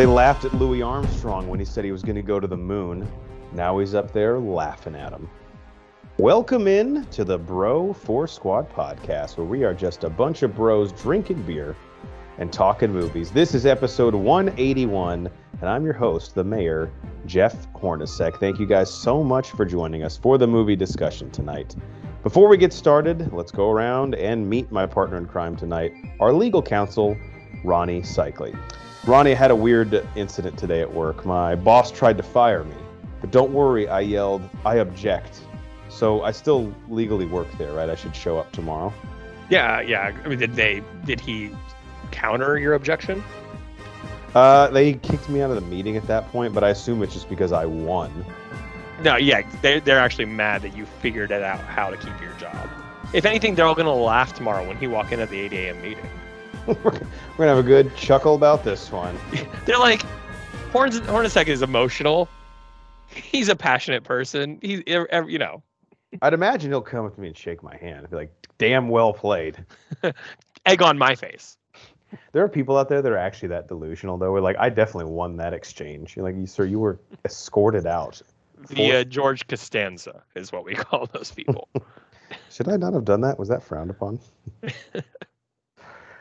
They laughed at Louis Armstrong when he said he was going to go to the moon. Now he's up there laughing at him. Welcome in to the Bro Force Squad podcast, where we are just a bunch of bros drinking beer and talking movies. This is episode 181, and I'm your host, the mayor, Jeff Hornacek. Thank you guys so much for joining us for the movie discussion tonight. Before we get started, let's go around and meet my partner in crime tonight, our legal counsel, Ronnie Cycli. Ronnie had a weird incident today at work. My boss tried to fire me, but don't worry, I yelled, I object. So I still legally work there, right? I should show up tomorrow. Yeah, yeah. I mean, did they? Did he counter your objection? Uh, they kicked me out of the meeting at that point, but I assume it's just because I won. No, yeah, they're, they're actually mad that you figured it out how to keep your job. If anything, they're all gonna laugh tomorrow when he walk in at the 8 a.m. meeting. We're gonna have a good chuckle about this one. They're like, Horns Hornacek is emotional. He's a passionate person. He's you know. I'd imagine he'll come up to me and shake my hand and be like, "Damn well played." Egg on my face. There are people out there that are actually that delusional, though. We're like, I definitely won that exchange. You're like, sir, you were escorted out. The uh, George Costanza is what we call those people. Should I not have done that? Was that frowned upon?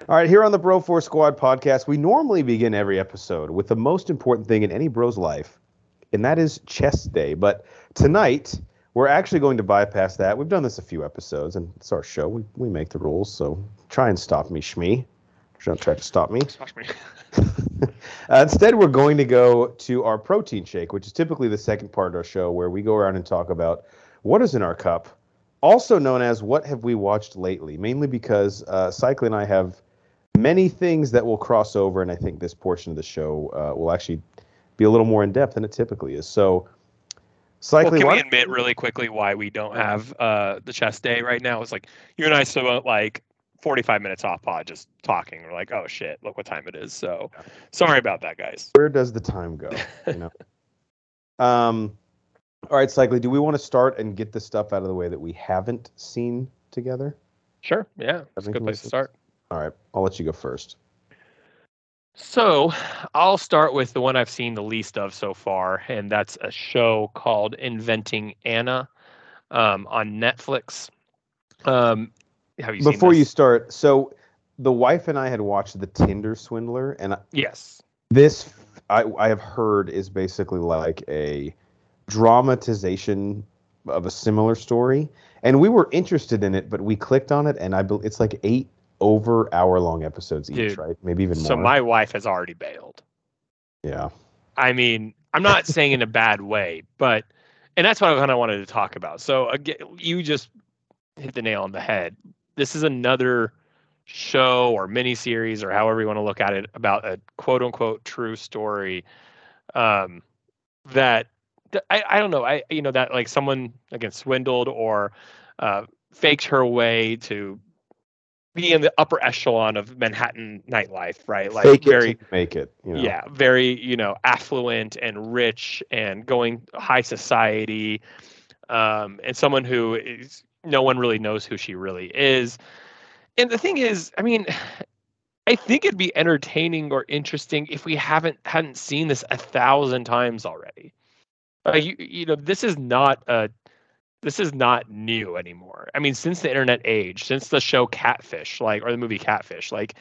All right, here on the Bro Force Squad podcast, we normally begin every episode with the most important thing in any bro's life, and that is chest day. But tonight, we're actually going to bypass that. We've done this a few episodes, and it's our show. We, we make the rules, so try and stop me, Shmee. Don't try to stop me. Stop me. uh, instead, we're going to go to our protein shake, which is typically the second part of our show, where we go around and talk about what is in our cup, also known as what have we watched lately, mainly because uh, and I have many things that will cross over, and I think this portion of the show uh, will actually be a little more in depth than it typically is. So, Cycli, well, can we admit really quickly why we don't have uh, the chest day right now? It's like you and I spent like 45 minutes off pod just talking. We're like, oh shit, look what time it is. So, sorry about that, guys. Where does the time go? You know. um. All right, Cycli, do we want to start and get the stuff out of the way that we haven't seen together? Sure. Yeah, that's a good place to start. All right, I'll let you go first. So, I'll start with the one I've seen the least of so far, and that's a show called Inventing Anna um, on Netflix. Um, have you Before you start, so the wife and I had watched The Tinder Swindler, and yes, this I, I have heard is basically like a dramatization of a similar story, and we were interested in it, but we clicked on it, and I it's like eight over hour long episodes each, Dude, right? Maybe even more. So my wife has already bailed. Yeah. I mean, I'm not saying in a bad way, but and that's what I kind of wanted to talk about. So again, you just hit the nail on the head. This is another show or mini series or however you want to look at it about a quote unquote true story um, that I, I don't know I you know that like someone again swindled or uh, faked her way to be in the upper echelon of Manhattan nightlife, right? Like Fake very make it. You know? Yeah, very you know affluent and rich and going high society, um, and someone who is no one really knows who she really is. And the thing is, I mean, I think it'd be entertaining or interesting if we haven't hadn't seen this a thousand times already. Uh, you, you know, this is not a this is not new anymore. I mean, since the internet age, since the show Catfish, like or the movie Catfish, like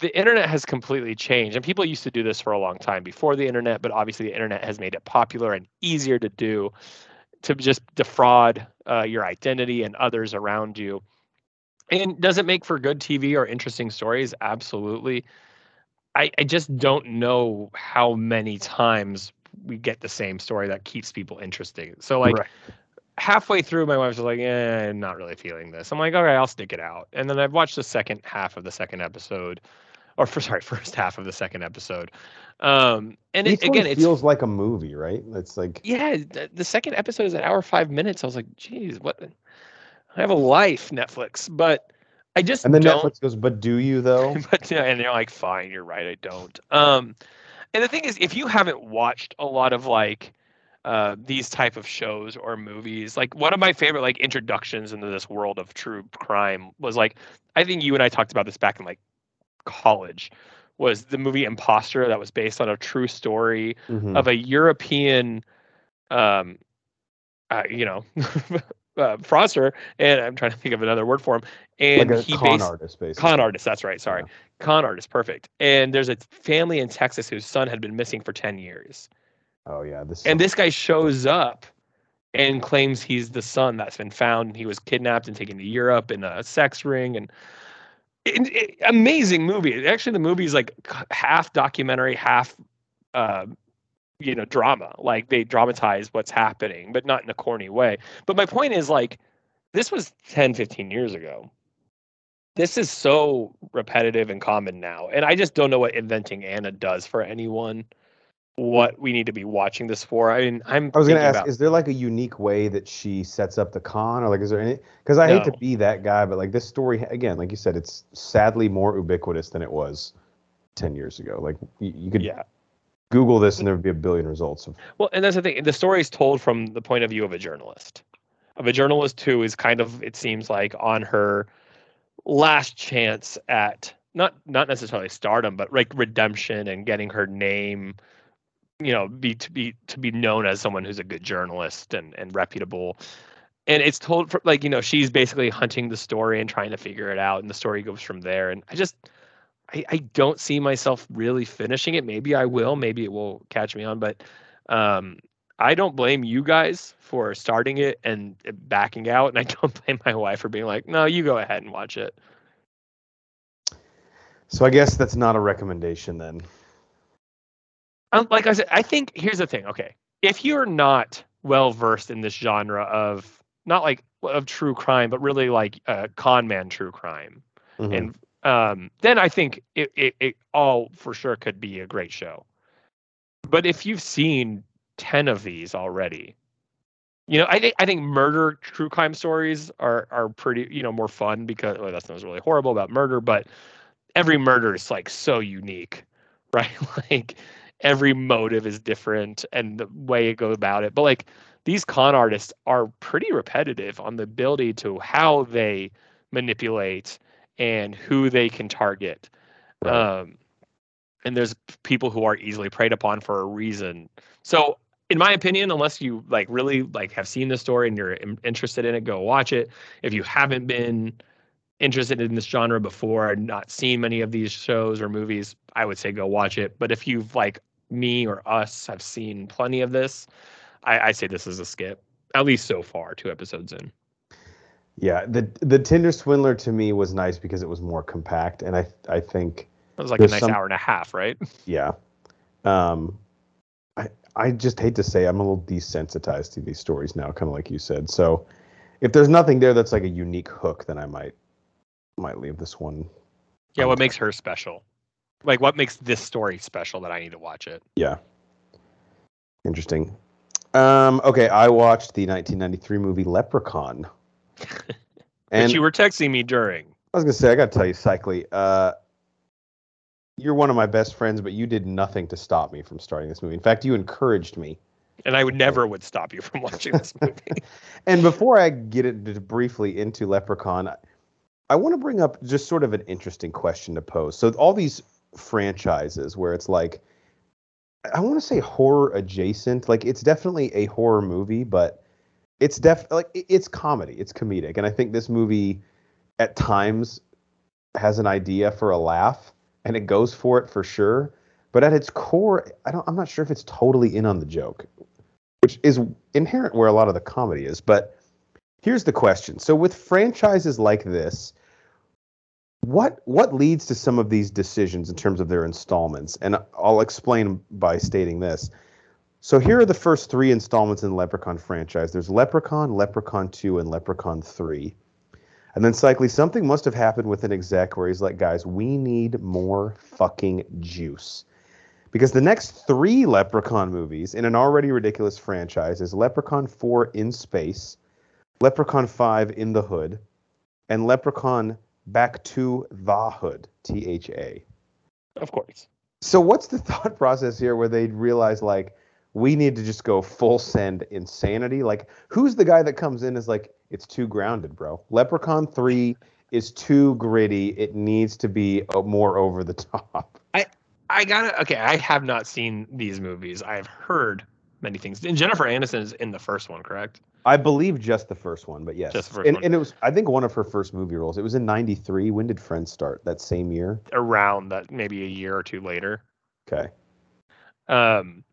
the internet has completely changed. And people used to do this for a long time before the internet, but obviously the internet has made it popular and easier to do to just defraud uh, your identity and others around you. And does it make for good TV or interesting stories? Absolutely. I, I just don't know how many times we get the same story that keeps people interesting. So like right halfway through, my wife was like, "Eh, not really feeling this." I'm like, "Okay, I'll stick it out." And then I've watched the second half of the second episode, or for sorry, first half of the second episode. Um, and it, again, it feels like a movie, right? It's like yeah, the, the second episode is an hour five minutes. I was like, "Geez, what?" I have a life, Netflix, but I just and then don't. Netflix goes, "But do you though?" but yeah, and they're like, "Fine, you're right, I don't." Um, and the thing is, if you haven't watched a lot of like uh, these type of shows or movies. Like one of my favorite like introductions into this world of true crime was like I think you and I talked about this back in like college was the movie Imposter that was based on a true story Mhm. of a European, um, uh, you know, uh, fraudster, and I'm trying to think of another word for him. And like a he con based artist, basically. con artist. That's right. Sorry, con artist. Perfect. And there's a family in Texas whose son had been missing for ten years, Oh yeah, this. and this guy shows up and claims he's the son that's been found. He was kidnapped and taken to Europe in a sex ring, and it, it- amazing movie. Actually, the movie is like half documentary, half. Uh, you know drama like they dramatize what's happening but not in a corny way but my point is like this was 10 15 years ago this is so repetitive and common now and i just don't know what inventing anna does for anyone what we need to be watching this for i mean i'm I was gonna ask: about- Is there like a unique way that she sets up the con, or like is there any? Because I hate to be that guy, but like this story again, like you said, it's sadly more ubiquitous than it was ten years ago. Like you, you could yeah Google this, and there would be a billion results. Of, Well, and that's the thing. The story is told from the point of view of a journalist, of a journalist who is kind of, it seems like, on her last chance at not not necessarily stardom, but like redemption and getting her name, you know, be to be to be known as someone who's a good journalist and and reputable. And it's told for like you know she's basically hunting the story and trying to figure it out, and the story goes from there. And I just I, I don't see myself really finishing it. Maybe I will. Maybe it will catch me on. But um, I don't blame you guys for starting it and backing out, and I don't blame my wife for being like, "No, you go ahead and watch it." so I guess that's not a recommendation then. Um, like I said, I think here's the thing. Okay, if you're not well versed in this genre of not like of true crime, but really like uh, con man true crime, Mhm. and um, then I think it, it, it all for sure could be a great show. But if you've seen ten of these already, you know, I think I think murder true crime stories are are pretty you know more fun because well, that's not really horrible about murder, but every murder is like so unique, right? like every motive is different and the way you go about it. But like these con artists are pretty repetitive on the ability to how they manipulate and who they can target. Right. Um, and there's people who are easily preyed upon for a reason. So, in my opinion, unless you like really like have seen the story and you're in- interested in it, go watch it. If you haven't been interested in this genre before and not seen many of these shows or movies, I would say go watch it. But if you've like me or us have seen plenty of this, I, I say this is a skip. At least so far, two episodes in. Yeah, the the Tinder Swindler to me was nice because it was more compact, and I I think It was like a nice some- hour and a half, right? yeah, um, I I just hate to say I'm a little desensitized to these stories now, kind of like you said. So if there's nothing there that's like a unique hook, then I might might leave this one. Yeah, what makes her special? Like, what makes this story special that I need to watch it? Yeah, interesting. Um, okay, I watched the 1993 movie Leprechaun. and you were texting me during. I was gonna say, I gotta tell you, Cycly, uh, you're one of my best friends, but you did nothing to stop me from starting this movie. In fact, you encouraged me. And I would never would stop you from watching this movie. And before I get it briefly into Leprechaun, I want to bring up just sort of an interesting question to pose. So all these franchises where it's like, I want to say horror adjacent. Like it's definitely a horror movie, but it's def like it's comedy. It's comedic, and I think this movie at times has an idea for a laugh, and it goes for it for sure. But at its core, I don't. I'm not sure if it's totally in on the joke, which is inherent where a lot of the comedy is. But here's the question: So with franchises like this, what what leads to some of these decisions in terms of their installments? And I'll explain by stating this. So here are the first three installments in the Leprechaun franchise. There's Leprechaun, Leprechaun 2, and Leprechaun 3. And then cyclically, something must have happened with an exec where he's like, guys, we need more fucking juice. Because the next three Leprechaun movies in an already ridiculous franchise is Leprechaun 4 in Space, Leprechaun 5 in the Hood, and Leprechaun Back to the Hood, T H A. of course. So what's the thought process here where they realize like we need to just go full send insanity? Like who's the guy that comes in is like it's too grounded, bro? Leprechaun 3 is too gritty. It needs to be uh, more over the top. I, I gotta okay. I have not seen these movies. I have heard many things. And Jennifer Aniston is in the first one, correct? I believe just the first one, but yes. Just first and, one. and it was I think one of her first movie roles. It was in '93. When did Friends start? That same year. Around that, maybe a year or two later. Okay. Um,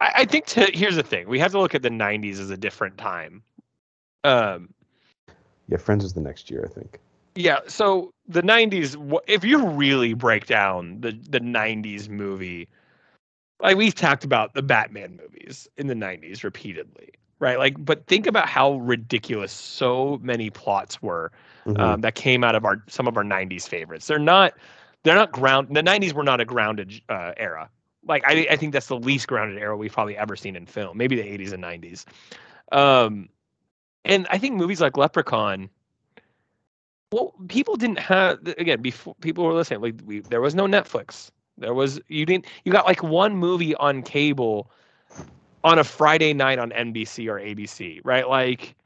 I, I think to here's the thing: we have to look at the '90s as a different time. Um, Yeah, Friends was the next year, I think. yeah. So the '90s, wh- if you really break down the the '90s movie, like we've talked about the Batman movies in the '90s repeatedly, right? Like, but think about how ridiculous so many plots were Mhm. um, that came out of our some of our 90s favorites they're not they're not ground the 90s were not a grounded uh, era like I, I think that's the least grounded era we've probably ever seen in film maybe the 80s and 90s um, and i think movies like leprechaun well people didn't have again before people were listening like we, there was no netflix there was you didn't you got like one movie on cable on a friday night on nbc or abc right like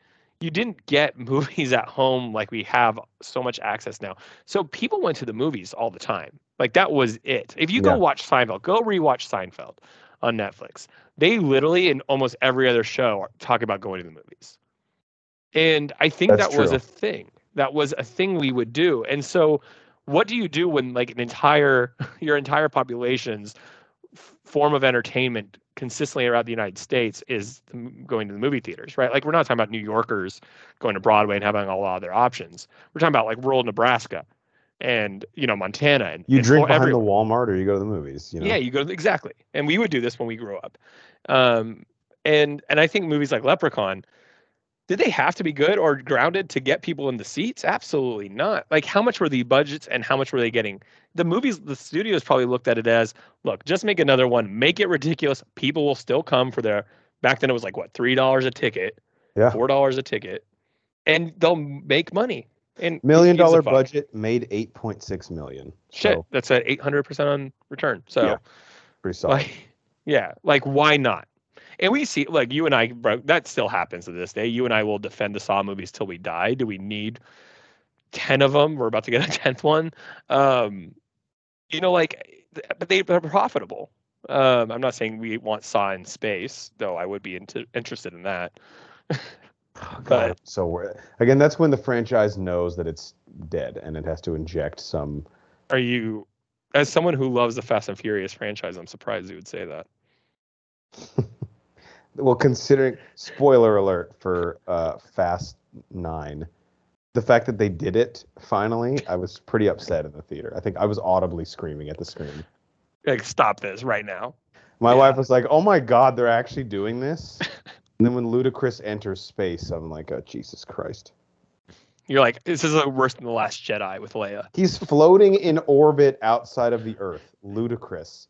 you didn't get movies at home like we have so much access now. So people went to the movies all the time. Like that was it. If you Yeah. go watch Seinfeld, go rewatch Seinfeld on Netflix. They literally in almost every other show talk about going to the movies. And I think That's that was a thing. That was a thing we would do. And so what do you do when like an entire your entire population's form of entertainment consistently around the United States is going to the movie theaters, right? Like we're not talking about New Yorkers going to Broadway and having a lot of their options. We're talking about like rural Nebraska and you know Montana and You and drink behind every- the Walmart or you go to the movies. You know? yeah, you go exactly. And we would do this when we grew up. Um, and and I think movies like Leprechaun, did they have to be good or grounded to get people in the seats? Absolutely not. Like how much were the budgets and how much were they getting? The movies, the studios probably looked at it as, look, just make another one, make it ridiculous. People will still come for their. Back then it was like what three dollars a ticket, Yeah. four dollars a ticket, and they'll make money. And Million dollar budget made 8.6 million. Shit, So that's at eight hundred percent on return. So. Yeah. pretty solid. Like, yeah, like why not? And we see, like you and I, bro, that still happens to this day. You and I will defend the Saw movies till we die. Do we need ten of them? We're about to get a tenth one. Um, you know, like, but they, they're profitable. Um, I'm not saying we want Saw in space, though. I would be into, interested in that. God, but- so we're, again, that's when the franchise knows that it's dead and it has to inject some. Are you, as someone who loves the Fast and Furious franchise, I'm surprised you would say that. Well, considering spoiler alert for uh, Fast Nine, the fact that they did it finally, I was pretty upset in the theater. I think I was audibly screaming at the screen. Like, stop this right now. My Yeah. wife was like, "Oh my God, they're actually doing this!" and then when Ludacris enters space, I'm like, oh, "Jesus Christ!" You're like, this is worse than the Last Jedi with Leia. He's floating in orbit outside of the Earth. Ludacris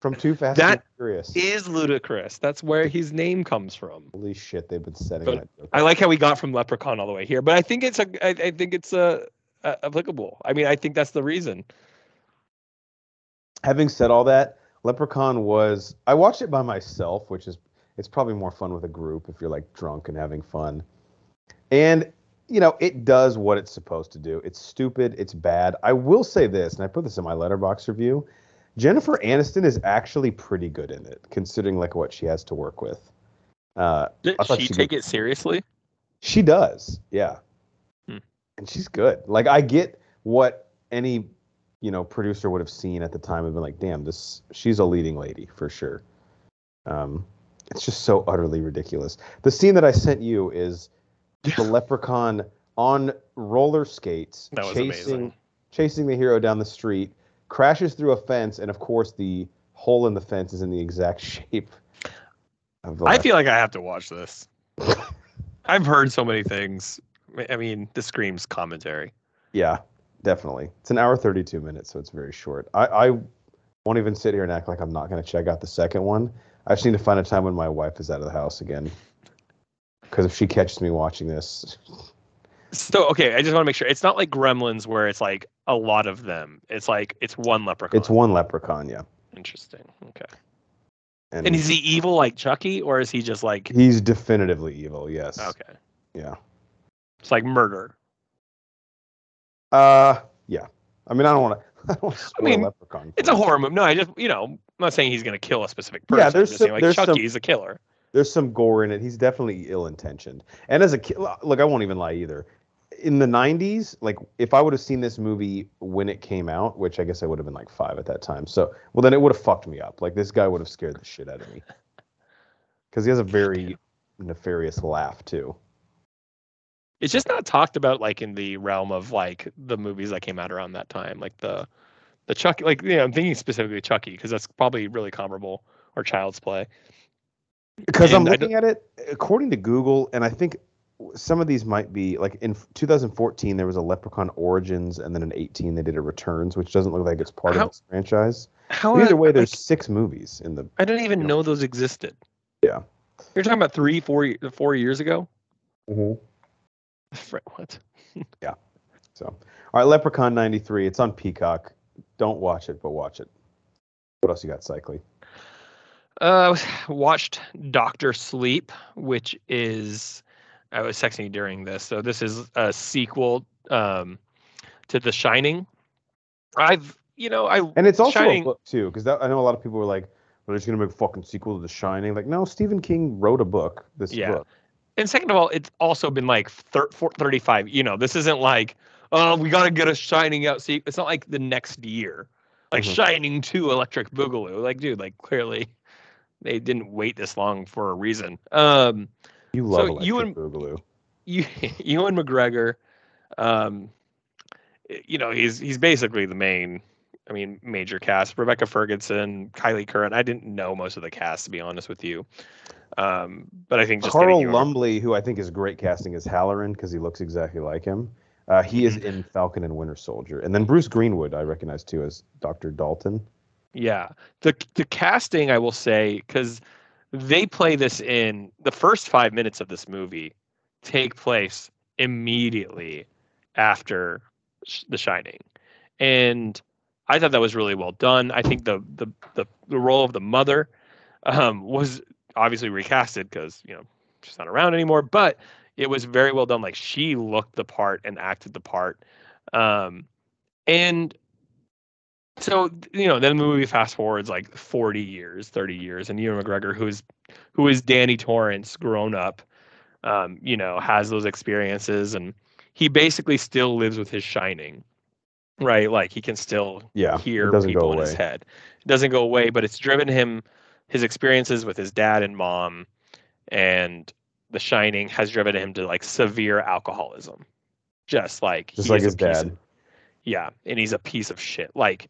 from Too Fast That Furious. is ludicrous. That's where his name comes from. Holy shit, they've been setting But that. joke I like how we got from Leprechaun all the way here, but I think it's a, I, I think it's uh uh applicable. I mean, I think that's the reason. Having said all that, Leprechaun was. I watched it by myself, which is it's probably more fun with a group if you're like drunk and having fun. And you know, it does what it's supposed to do. It's stupid. It's bad. I will say this, and I put this in my Letterboxd review. Jennifer Aniston is actually pretty good in it, considering like what she has to work with. Uh, Did she she take it seriously? She does, yeah. Hmm. And she's good. Like I get what any, you know, producer would have seen at the time and been like, "Damn, this she's a leading lady for sure." Um, it's just so utterly ridiculous. The scene that I sent you is the leprechaun on roller skates chasing amazing. chasing the hero down the street, crashes through a fence, and of course the hole in the fence is in the exact shape. Of the I feel like I have to watch this. I've heard so many things. I mean, this screams commentary. Yeah, definitely. It's an hour 32 minutes, so it's very short. I, I won't even sit here and act like I'm not going to check out the second one. I just need to find a time when my wife is out of the house again. Because if she catches me watching this, So okay, I just want to make sure it's not like Gremlins where it's like a lot of them. It's like it's one leprechaun. it's one leprechaun, yeah. Interesting. Okay. And, And is he evil like Chucky, or is he just like he's definitively evil, yes. okay? Yeah. It's like murder. Uh, yeah. I mean, I don't want to. I, don't wanna spoil mean, Leprechaun. It's a horror movie. No, I just you know, I'm not saying he's gonna kill a specific person. Yeah, I'm there's just some- saying like there's some- Chucky's a killer. There's some gore in it. He's definitely ill-intentioned. And as a kid, look, I won't even lie either. In the 90s, like if I would have seen this movie when it came out, which I guess I would have been like five at that time. So, well, then it would have fucked me up. Like this guy would have scared the shit out of me. Because he has a very nefarious laugh too. It's just not talked about like in the realm of like the movies that came out around that time, like the the Chucky. Like you know, I'm thinking specifically Chucky because that's probably really comparable or Child's Play. Because I'm looking at it according to Google, and I think some of these might be like in 2014 there was a Leprechaun Origins, and then in 18 they did a Returns, which doesn't look like it's part How- of this franchise. How But either way, like, there's six movies in the. I didn't even you know those existed. Yeah. You're talking about three, four, years ago. Mm-hmm. What? So, all right, Leprechaun '93. It's on Peacock. Don't watch it, but watch it. What else you got, Cycly? Uh, watched Doctor Sleep, which is I was texting you during this. So this is a sequel um, to The Shining. I've you know I And it's also Shining- a book too, because I know a lot of people were like, "Well, they're just gonna make a fucking sequel to The Shining." Like, no, Stephen King wrote a book. This Yeah. book. and second of all, it's also been like thir- four- 35. You know, this isn't like oh we got to get a Shining out. See, it's not like the next year, like Mhm. Shining Two, Electric Boogaloo. Like dude, like clearly they didn't wait this long for a reason. Um. You love So you and- Boogaloo. you, and McGregor, um, you know, he's he's basically the main, I mean, major cast. Rebecca Ferguson, Kyliegh Curran. I didn't know most of the cast to be honest with you, um, but I think just Carl Lumbly, who I think is great casting as Hallorann because he looks exactly like him. Uh, he is Mm-hmm. in Falcon and Winter Soldier, and then Bruce Greenwood I recognize too as Doctor Dalton. Yeah, the the casting I will say because they play this in the first five minutes of this movie take place immediately after The Shining, and I thought that was really well done. I think the the the, the role of the mother um, was obviously recasted because you know she's not around anymore, but it was very well done. Like she looked the part and acted the part, um, and so you know then the movie fast forwards like 40 years 30 years and ewan mcgregor who's who is danny torrance grown up um, you know has those experiences and he basically still lives with his shining right like he can still Yeah, hear people in his head it doesn't go away but it's driven him his experiences with his dad and mom and the shining has driven him to like severe alcoholism just like just like is his a piece of- dad. yeah, and he's a piece of shit. Like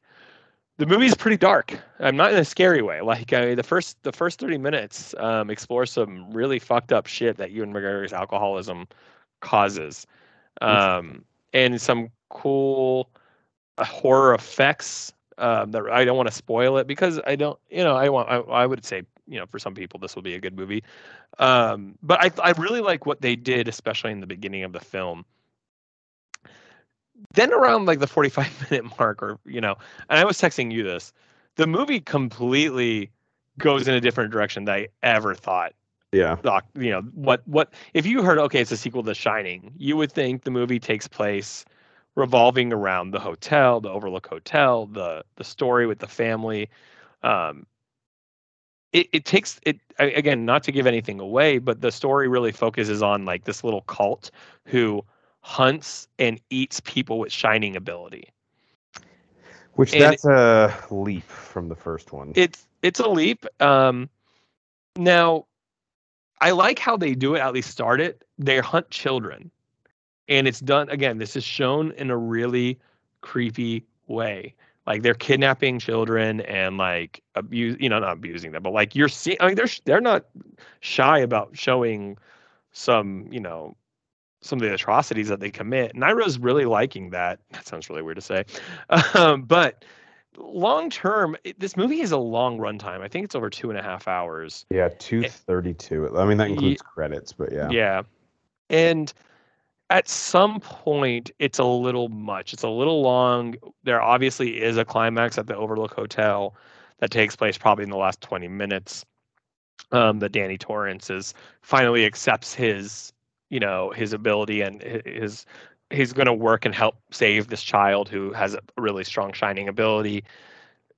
the movie's pretty dark. I'm not in a scary way. Like I, the first the first 30 minutes um, explore some really fucked up shit that Ewan McGregor's alcoholism causes, um, and some cool uh, horror effects. Um, that I don't want to spoil it because I don't, you know, I want I, I would say you know for some people this will be a good movie, um, but I I really like what they did, especially in the beginning of the film then around like the 45 minute mark or you know and i was texting you this the movie completely goes in a different direction than i ever thought. Yeah, you know what what if you heard okay it's a sequel to shining you would think the movie takes place revolving around the hotel the overlook hotel the the story with the family. Um it, it takes it again not to give anything away but the story really focuses on like this little cult who hunts and eats people with shining ability which And- that's a leap from the first one. it's it's a leap. Um, now, I like how they do it. At least start it. They hunt children, and it's done again. This is shown in a really creepy way. Like they're kidnapping children and like abuse. You know, not abusing them, but like you're seeing. I mean, they're they're not shy about showing some. You know. Some of the atrocities that they commit, and I really liking that. That sounds really weird to say, um, but long term, this movie is a long runtime. I think it's over two and a half hours. yeah, two thirty-two. I mean that includes credits, but yeah. Yeah. And at some point, it's a little much. It's a little long. There obviously is a climax at the Overlook Hotel that takes place probably in the last 20 minutes. Um, that Danny Torrance is finally accepts his, you know, his ability and his he's going to work and help save this child who has a really strong shining ability.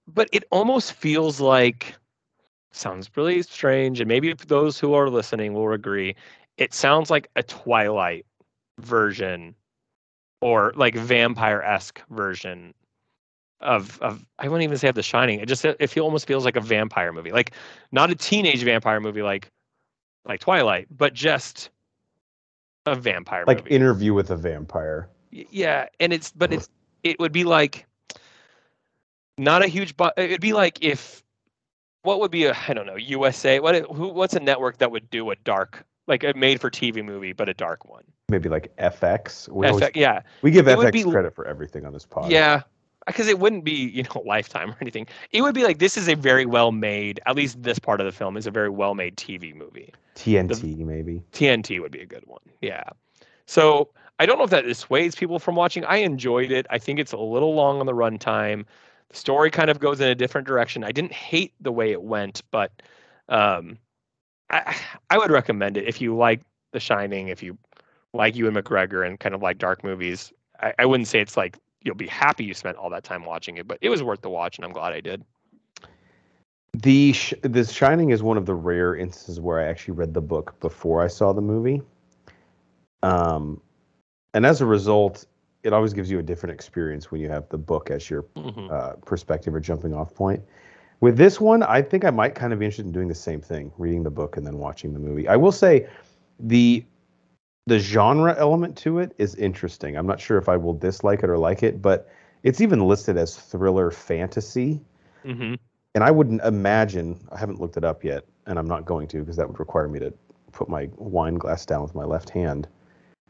But it almost feels like sounds really strange, and maybe those who are listening will agree. It sounds like a Twilight version or like vampire esque version of of I wouldn't even say of The Shining. It just it feel, almost feels like a vampire movie, like not a teenage vampire movie like like Twilight, but just a vampire like movie. interview with a vampire. yeah, and it's but it's it would be like not a huge but it'd be like if what would be a I don't know USA what who what's a network that would do a dark like a made for TV movie but a dark one. Maybe like FX. We, FX, always- yeah, we give it FX be- credit for everything on this pod. Yeah, because it wouldn't be you know Lifetime or anything. It would be like this is a very well made. At least this part of the film is a very well made TV movie. TNT maybe. TNT would be a good one. Yeah. So I don't know if that dissuades people from watching. I enjoyed it. I think it's a little long on the runtime. The story kind of goes in a different direction. I didn't hate the way it went, but um, I I would recommend it if you like The Shining, if you like Ewan McGregor and kind of like dark movies. I, I wouldn't say it's like you'll be happy you spent all that time watching it, but it was worth the watch, and I'm glad I did. The sh- The Shining is one of the rare instances where I actually read the book before I saw the movie. Um, and as a result, it always gives you a different experience when you have the book as your Mhm. uh, perspective or jumping off point. With this one, I think I might kind of be interested in doing the same thing, reading the book and then watching the movie. I will say the the genre element to it is interesting. I'm not sure if I will dislike it or like it, but it's even listed as thriller fantasy. Mhm. And I wouldn't imagine, I haven't looked it up yet, and I'm not going to because that would require me to put my wine glass down with my left hand.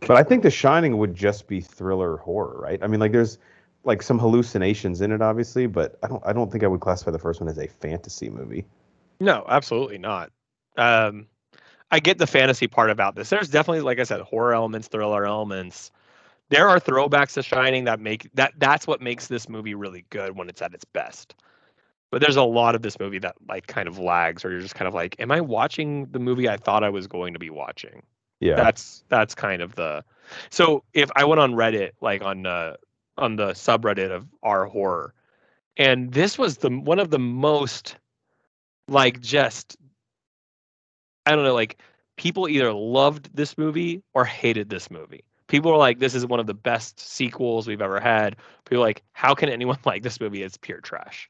But I think The Shining would just be thriller horror, right? I mean, like there's like some hallucinations in it, obviously, but I don't I don't think I would classify the first one as a fantasy movie. No, absolutely not. Um, I get the fantasy part about this. There's definitely, like I said, horror elements, thriller elements. There are throwbacks to Shining that make that that's what makes this movie really good when it's at its best. But there's a lot of this movie that like kind of lags, or you're just kind of like, "Am I watching the movie I thought I was going to be watching?" Yeah. That's that's kind of the. So if I went on Reddit, like on uh, on the subreddit of our horror, and this was the one of the most like just I don't know, like people either loved this movie or hated this movie. People were like, "This is one of the best sequels we've ever had." People like, "How can anyone like this movie? It's pure trash."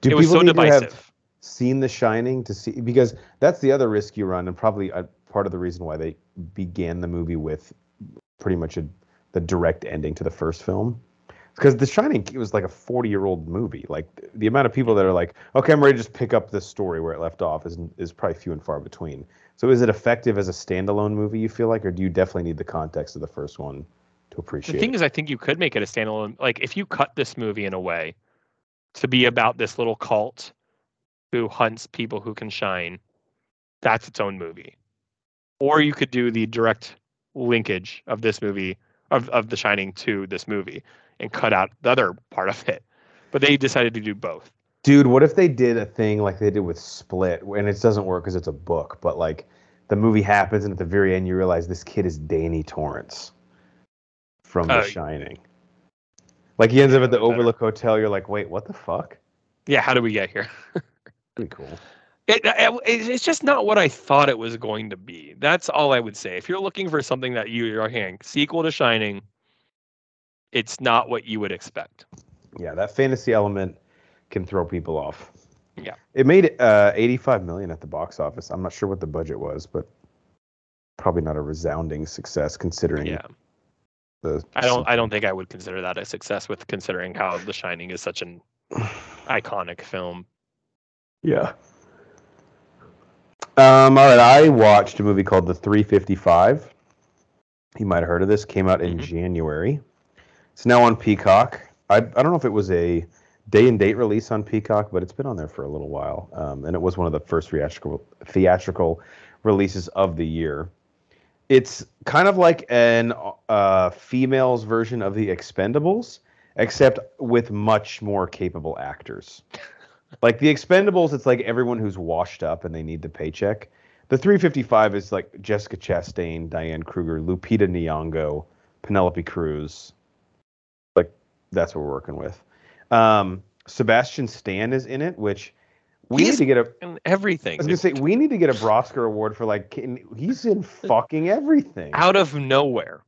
Do it was so need to have divisive. seen The Shining to see because that's the other risk you run, and probably a, part of the reason why they began the movie with pretty much a, the direct ending to the first film. Because The Shining it was like a 40 year old movie. Like the amount of people that are like, okay, I'm ready to just pick up this story where it left off is is probably few and far between. So is it effective as a standalone movie? You feel like, or do you definitely need the context of the first one to appreciate? The thing it? is, I think you could make it a standalone. Like, if you cut this movie in a way to be about this little cult who hunts people who can shine, that's its own movie. Or you could do the direct linkage of this movie, of, of The Shining to this movie, and cut out the other part of it. But they decided to do both. Dude, what if they did a thing like they did with Split, and it doesn't work because it's a book, but like the movie happens, and at the very end, you realize this kid is Danny Torrance from The Uh, Shining. Like he ends up at the Better. Overlook Hotel. You're like, wait, what the fuck? Yeah, how do we get here? Pretty cool. It, it, it's just not what I thought it was going to be. That's all I would say. If you're looking for something that you are hearing sequel to Shining, it's not what you would expect. Yeah, that fantasy element can throw people off. Yeah. It made uh, 85 million at the box office. I'm not sure what the budget was, but probably not a resounding success considering Yeah, the. I don't. I don't think I would consider that a success with considering how The Shining is such an iconic film. Yeah. Um, all right, I watched a movie called The 355. You might have heard of this. Came out in Mhm. January. It's now on Peacock. I, I don't know if it was a day and date release on Peacock, but it's been on there for a little while. Um, and it was one of the first theatrical theatrical releases of the year. It's kind of like an uh, female's version of The Expendables, except with much more capable actors. Like the Expendables, it's like everyone who's washed up and they need the paycheck. The 355 is like Jessica Chastain, Diane Kruger, Lupita Nyong'o, Penelope Cruz. That's what we're working with. Um, Sebastian Stan is in it, which we He's need to get a. Everything. I was gonna say we need to get a Brosker award for like he's in fucking everything. out of nowhere.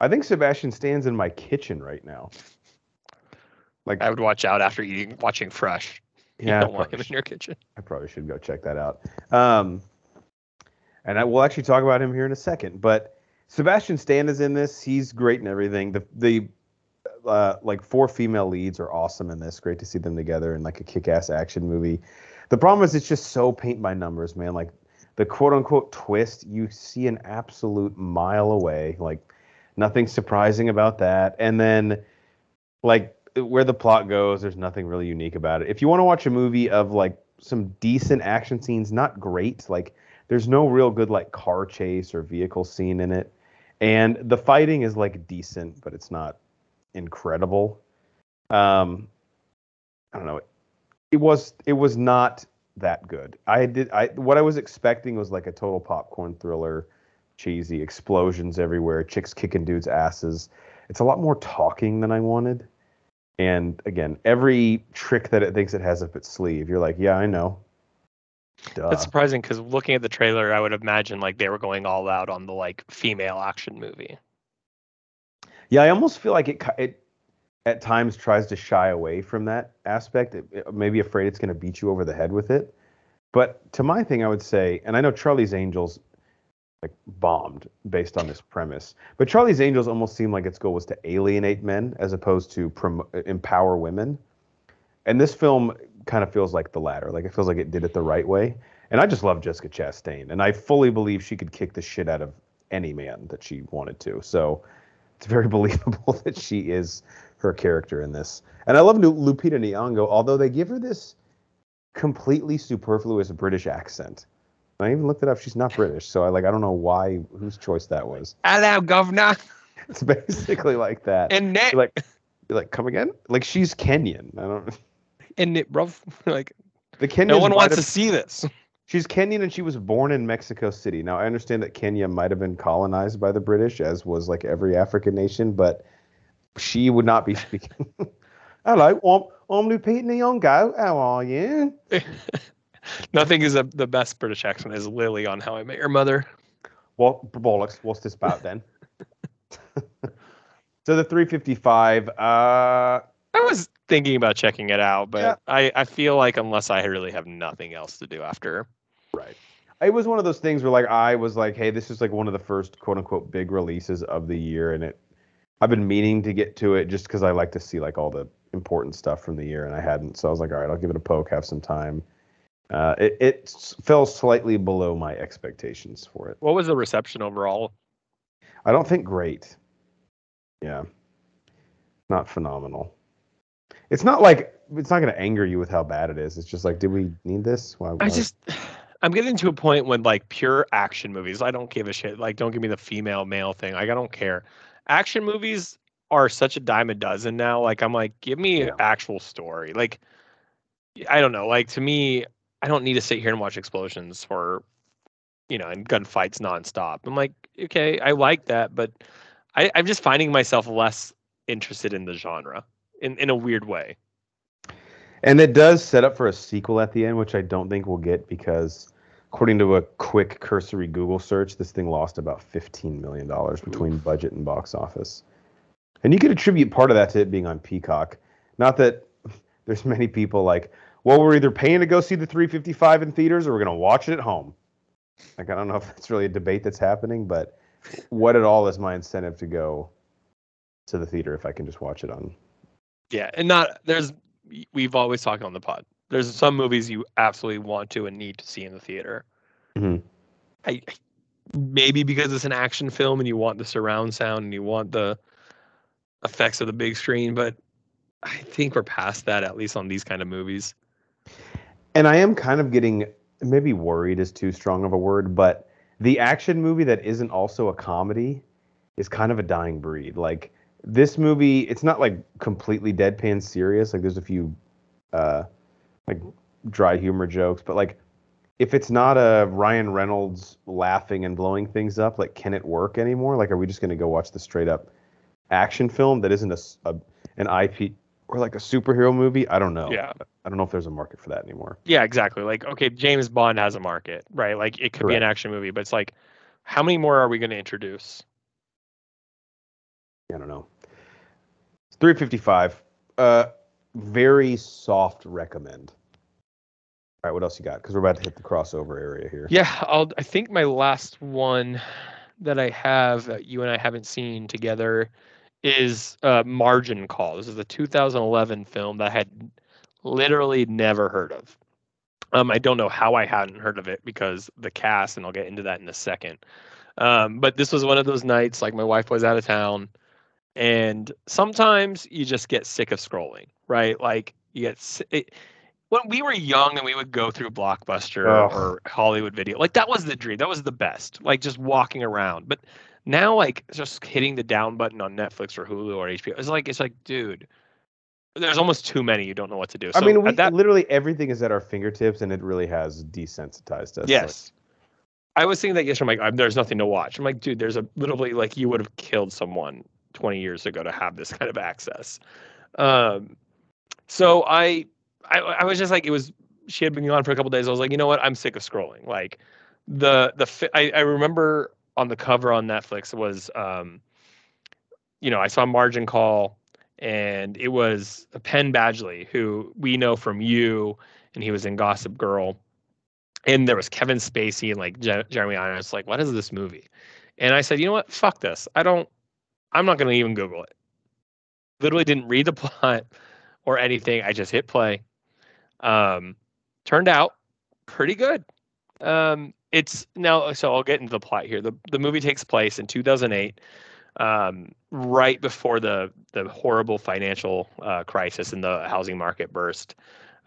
I think Sebastian Stan's in my kitchen right now. Like I would watch out after eating, watching Fresh. You yeah, don't want him in your kitchen. I probably should go check that out. Um, and I will actually talk about him here in a second. But Sebastian Stan is in this. He's great in everything. The the uh, like four female leads are awesome in this. Great to see them together in like a kick-ass action movie. The problem is it's just so paint by numbers, man. Like the quote unquote twist, you see an absolute mile away. Like nothing surprising about that. And then like where the plot goes, there's nothing really unique about it. If you want to watch a movie of like some decent action scenes, not great, like there's no real good like car chase or vehicle scene in it. And the fighting is like decent, but it's not incredible. Um I don't know. It was it was not that good. I did I what I was expecting was like a total popcorn thriller, cheesy explosions everywhere, chicks kicking dudes' asses. It's a lot more talking than I wanted. And again, every trick that it thinks it has up its sleeve, you're like, yeah, I know. Duh. That's surprising because looking at the trailer, I would imagine like they were going all out on the like female action movie. Yeah, I almost feel like it it at times tries to shy away from that aspect. It, it- maybe afraid it's going to beat you over the head with it. But to my thing, I would say, and I know Charlie's Angels like bombed based on this premise, but Charlie's Angels almost seemed like its goal was to alienate men as opposed to prom- empower women. And this film kind of feels like the latter. Like it feels like it did it the right way. And I just love Jessica Chastain, and I fully believe she could kick the shit out of any man that she wanted to. So it's very believable that she is her character in this. And I love Lupita Nyong'o, although they give her this completely superfluous British accent. I even looked it up. She's not British, so I like I don't know why whose choice that was. Hello, governor. It's basically like that. And Nick. You're like, you're like, come again? Like she's Kenyan. I don't. and Nick, bro. Like The Kenyans no one wants have- to see this. She's Kenyan and she was born in Mexico City. Now I understand that Kenya might have been colonized by the British, as was like every African nation, but she would not be speaking. Hello, I'm, I'm Lupita Nyong'o. How are you? Nothing is a, the best British accent as Lily on How I Met Your Mother. What bollocks? What's this about then? so the 355. Uh, I was thinking about checking it out, but Yeah. I, I feel like unless I really have nothing else to do after, Right. It was one of those things where like I was like, hey, this is like one of the first quote unquote big releases of the year, and it I've been meaning to get to it just because I like to see like all the important stuff from the year, and I hadn't. So I was like, all right, I'll give it a poke, have some time. Uh, it it fell slightly below my expectations for it. what was the reception overall? I don't think great. Yeah. Not phenomenal. It's not like it's not going to anger you with how bad it is. It's just like, did we need this? Why, I just I'm getting to a point when like pure action movies, I don't give a shit. Like don't give me the female male thing. Like I don't care. Action movies are such a dime a dozen now. Like I'm like, give me Yeah. an actual story. Like I don't know. Like to me, I don't need to sit here and watch explosions or you know, and gunfights nonstop. I'm like, okay, I like that, but I, I'm just finding myself less interested in the genre in, in a weird way. And it does set up for a sequel at the end, which I don't think we'll get because, according to a quick cursory Google search, this thing lost about $15 million between budget and box office. And you could attribute part of that to it being on Peacock. Not that there's many people like, well, we're either paying to go see the 355 in theaters or we're going to watch it at home. Like, I don't know if that's really a debate that's happening, but what at all is my incentive to go to the theater if I can just watch it on Yeah, and not there's we've always talked on the pod. There's some movies you absolutely want to and need to see in the theater. Mhm. I I- maybe because it's an action film and you want the surround sound and you want the effects of the big screen, but I think we're past that at least on these kind of movies. And I am kind of getting maybe worried is too strong of a word, but the action movie that isn't also a comedy is kind of a dying breed. Like this movie, it's not like completely deadpan serious. Like there's a few uh like dry humor jokes, but like if it's not a Ryan Reynolds laughing and blowing things up, like can it work anymore? Like are we just going to go watch the straight up action film that isn't a, a- an IP or like a superhero movie. I don't know. Yeah. I don't know if there's a market for that anymore. Yeah, exactly. Like, okay, James Bond has a market, right? Like, it could be an action movie, but it's like, how many more are we going to introduce? I don't know. It's 355. Uh, very soft recommend. All right, what else you got? Because we're about to hit the crossover area here. Yeah, I'll. I think my last one that I have that you and I haven't seen together is uh, Margin Call. This is a 2011 film that I had literally never heard of. Um, I don't know how I hadn't heard of it because the cast, and I'll get into that in a second. Um, but this was one of those nights, like my wife was out of town, and sometimes you just get sick of scrolling, right? Like you get it, when we were young and we would go through Blockbuster Ugh. or Hollywood Video, like that was the dream. That was the best. Like just walking around. But now, like just hitting the down button on Netflix or Hulu or HBO, it's like it's like, dude, there's almost too many. You don't know what to do. I mean, we, that literally everything is at our fingertips, and it really has desensitized us. Like, Yes. I was thinking that yesterday. I'm like, "I'm- there's nothing to watch. I'm like, dude, there's a literally like you would have killed someone 20 years ago to have this kind of access. Um, so I, I, I was just like, it was. She had been gone for a couple days. I was like, you know what? I'm sick of scrolling. Like, the the fi- I, I remember on the cover on Netflix was, um, you know, I saw Margin Call, and it was Penn Badgley, who we know from you, and he was in Gossip Girl and there was Kevin Spacey and like Je- Jeremy Irons. Like, what is this movie? And I said, you know what? Fuck this. I don't. I'm not going to even Google it. Literally didn't read the plot or anything. I just hit play. Um, turned out pretty good. Um, it's now. So I'll get into the plot here. the The movie takes place in 2008, um, right before the the horrible financial uh, crisis and the housing market burst.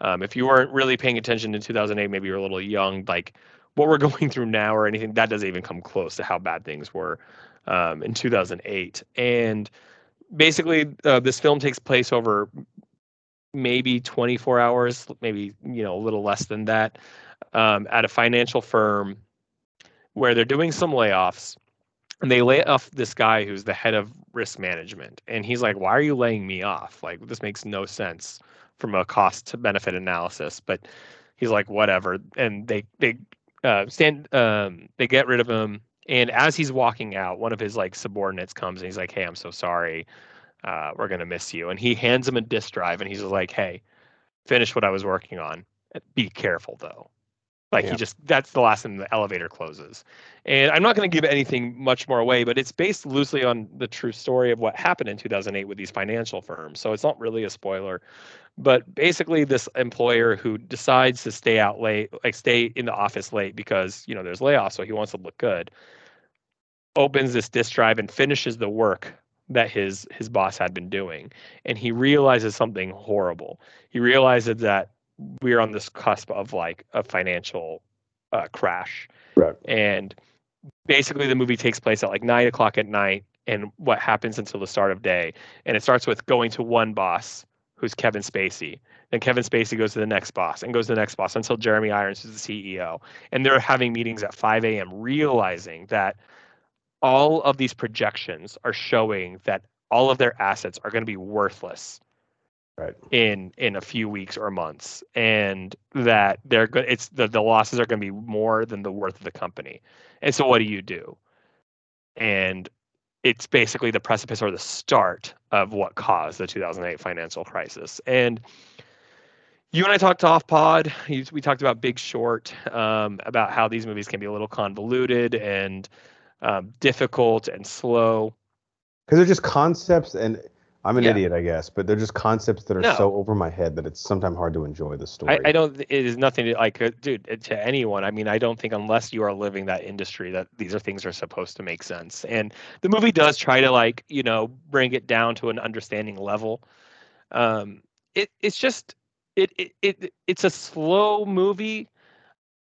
Um, if you weren't really paying attention in 2008, maybe you're a little young. Like what we're going through now, or anything that doesn't even come close to how bad things were um, in 2008. And basically, uh, this film takes place over maybe 24 hours, maybe you know a little less than that, um, at a financial firm where they're doing some layoffs. And they lay off this guy who's the head of risk management. And he's like, Why are you laying me off? Like, this makes no sense from a cost to benefit analysis. But he's like, Whatever. And they, they, uh, stand, um, they get rid of him. And as he's walking out, one of his like subordinates comes and he's like, Hey, I'm so sorry. Uh, we're going to miss you. And he hands him a disk drive and he's like, Hey, finish what I was working on. Be careful though. Like Yeah. he just that's the last time the elevator closes. And I'm not going to give anything much more away, but it's based loosely on the true story of what happened in 2008 with these financial firms. So it's not really a spoiler. But basically, this employer who decides to stay out late, like stay in the office late because you know there's layoffs, so he wants to look good, opens this disk drive and finishes the work that his his boss had been doing, and he realizes something horrible. He realizes that we're on this cusp of like a financial uh, crash, Right. and basically the movie takes place at like nine o'clock at night and what happens until the start of day. And it starts with going to one boss who's kevin spacey. Then kevin spacey goes to the next boss and goes to the next boss until jeremy irons is the ceo and they're having meetings at 5 a.m realizing that all of these projections are showing that all of their assets are going to be worthless Right. in in a few weeks or months and that they're good it's the, the losses are going to be more than the worth of the company and so what do you do and it's basically the precipice or the start of what caused the 2008 financial crisis and you and I talked off pod. We talked about Big Short, um, about how these movies can be a little convoluted and um, difficult and slow. Because they're just concepts, and I'm an Yeah. idiot, I guess, but they're just concepts that are No. so over my head that it's sometimes hard to enjoy the story. I, I don't. It is nothing to like, uh, dude. To anyone, I mean, I don't think unless you are living that industry that these are things are supposed to make sense. And the movie does try to like, you know, bring it down to an understanding level. Um, it it's just it it, it it's a slow movie.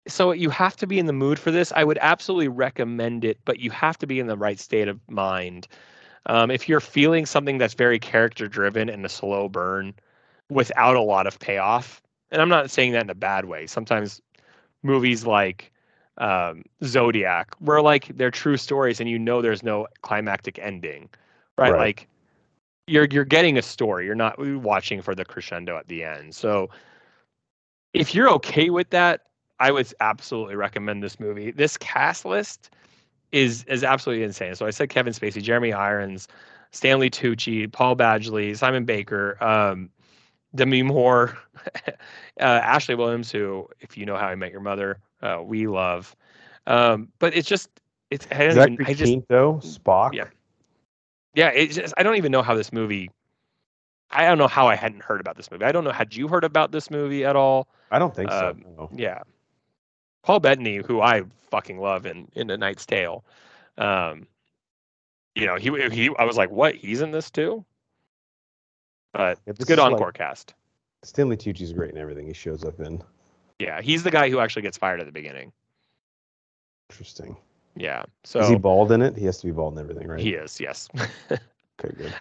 So you have to be in the mood for this. I would absolutely recommend it, but you have to be in the right state of mind. Um, if you're feeling something that's very character driven and a slow burn without a lot of payoff, and I'm not saying that in a bad way. Sometimes movies like um, Zodiac, where like they're true stories and you know there's no climactic ending, right? Right. Like you're you're getting a story. You're not watching for the crescendo at the end. So if you're okay with that, I would absolutely recommend this movie. This cast list is is absolutely insane. So I said Kevin Spacey, Jeremy Irons, Stanley Tucci, Paul Badgley, Simon Baker, um, Demi Moore, uh, Ashley Williams, who, if you know how I met your mother, uh, we love. Um, but it's just it's I Zachary I just Quinto, Spock. Yeah. yeah, it's just I don't even know how this movie. I don't know how I hadn't heard about this movie. I don't know had you heard about this movie at all. I don't think so. Um, no. Yeah. Paul Bettany, who I fucking love in in A Knight's Tale. Um, you know, he he I was like, what? He's in this too? But Yeah, it's this good encore like- cast. Stanley Tucci's great in everything he shows up in. Yeah, he's the guy who actually gets fired at the beginning. Interesting. Yeah. So is he bald in it? He has to be bald in everything, right? he is, yes. Okay, good.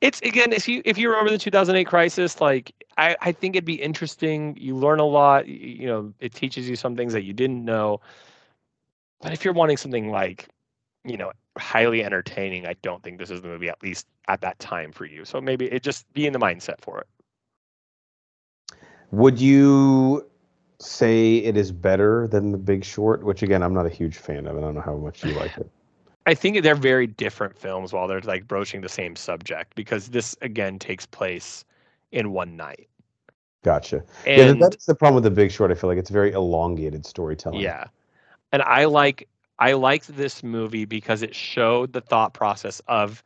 It's again if you if you remember the 2008 crisis like I, I think it'd be interesting you learn a lot you know it teaches you some things that you didn't know but if you're wanting something like you know highly entertaining i don't think this is the movie at least at that time for you so maybe it just be in the mindset for it Would you say it is better than The Big Short? Which again, I'm not a huge fan of. I don't know how much you like it. I think they're very different films while they're like broaching the same subject because this again takes place in one night Gotcha. yeah, and that's the problem with The Big Short. I feel like it's very elongated storytelling. Yeah. And I like I liked this movie because it showed the thought process of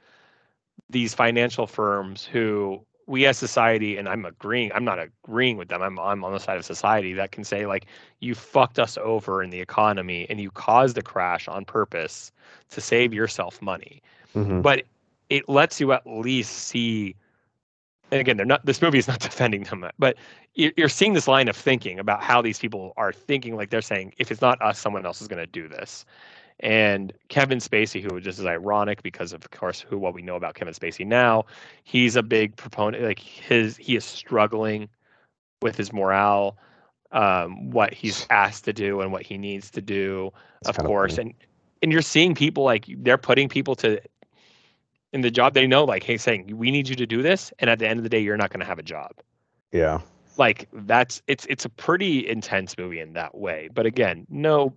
these financial firms who we as society and I'm agreeing I'm not agreeing with them. I'm I'm on the side of society that can say like you fucked us over in the economy and you caused a crash on purpose to save yourself money Mhm. but it lets you at least see and again they're not this movie is not defending them but you're seeing this line of thinking about how these people are thinking like they're saying if it's not us someone else is going to do this and kevin spacey who just is ironic because of course who what we know about kevin spacey now he's a big proponent like his he is struggling with his morale um what he's asked to do and what he needs to do of course. and and you're seeing people like they're putting people to in the job they know like hey saying we need you to do this and at the end of the day you're not going to have a job. Yeah. like that's it's it's a pretty intense movie in that way. But again no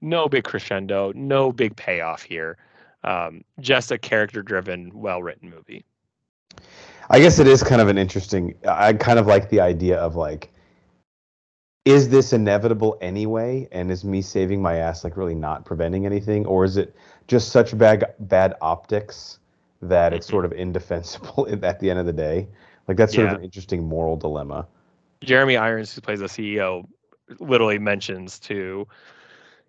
no big crescendo no big payoff here um, just a character driven well written movie I guess it is kind of an interesting. I kind of like the idea of like, is this inevitable anyway? And is me saving my ass like really not preventing anything, or is it just such bad bad optics that it's sort of indefensible at the end of the day? Like that's sort of an interesting moral dilemma. jeremy irons who plays the ceo literally mentions to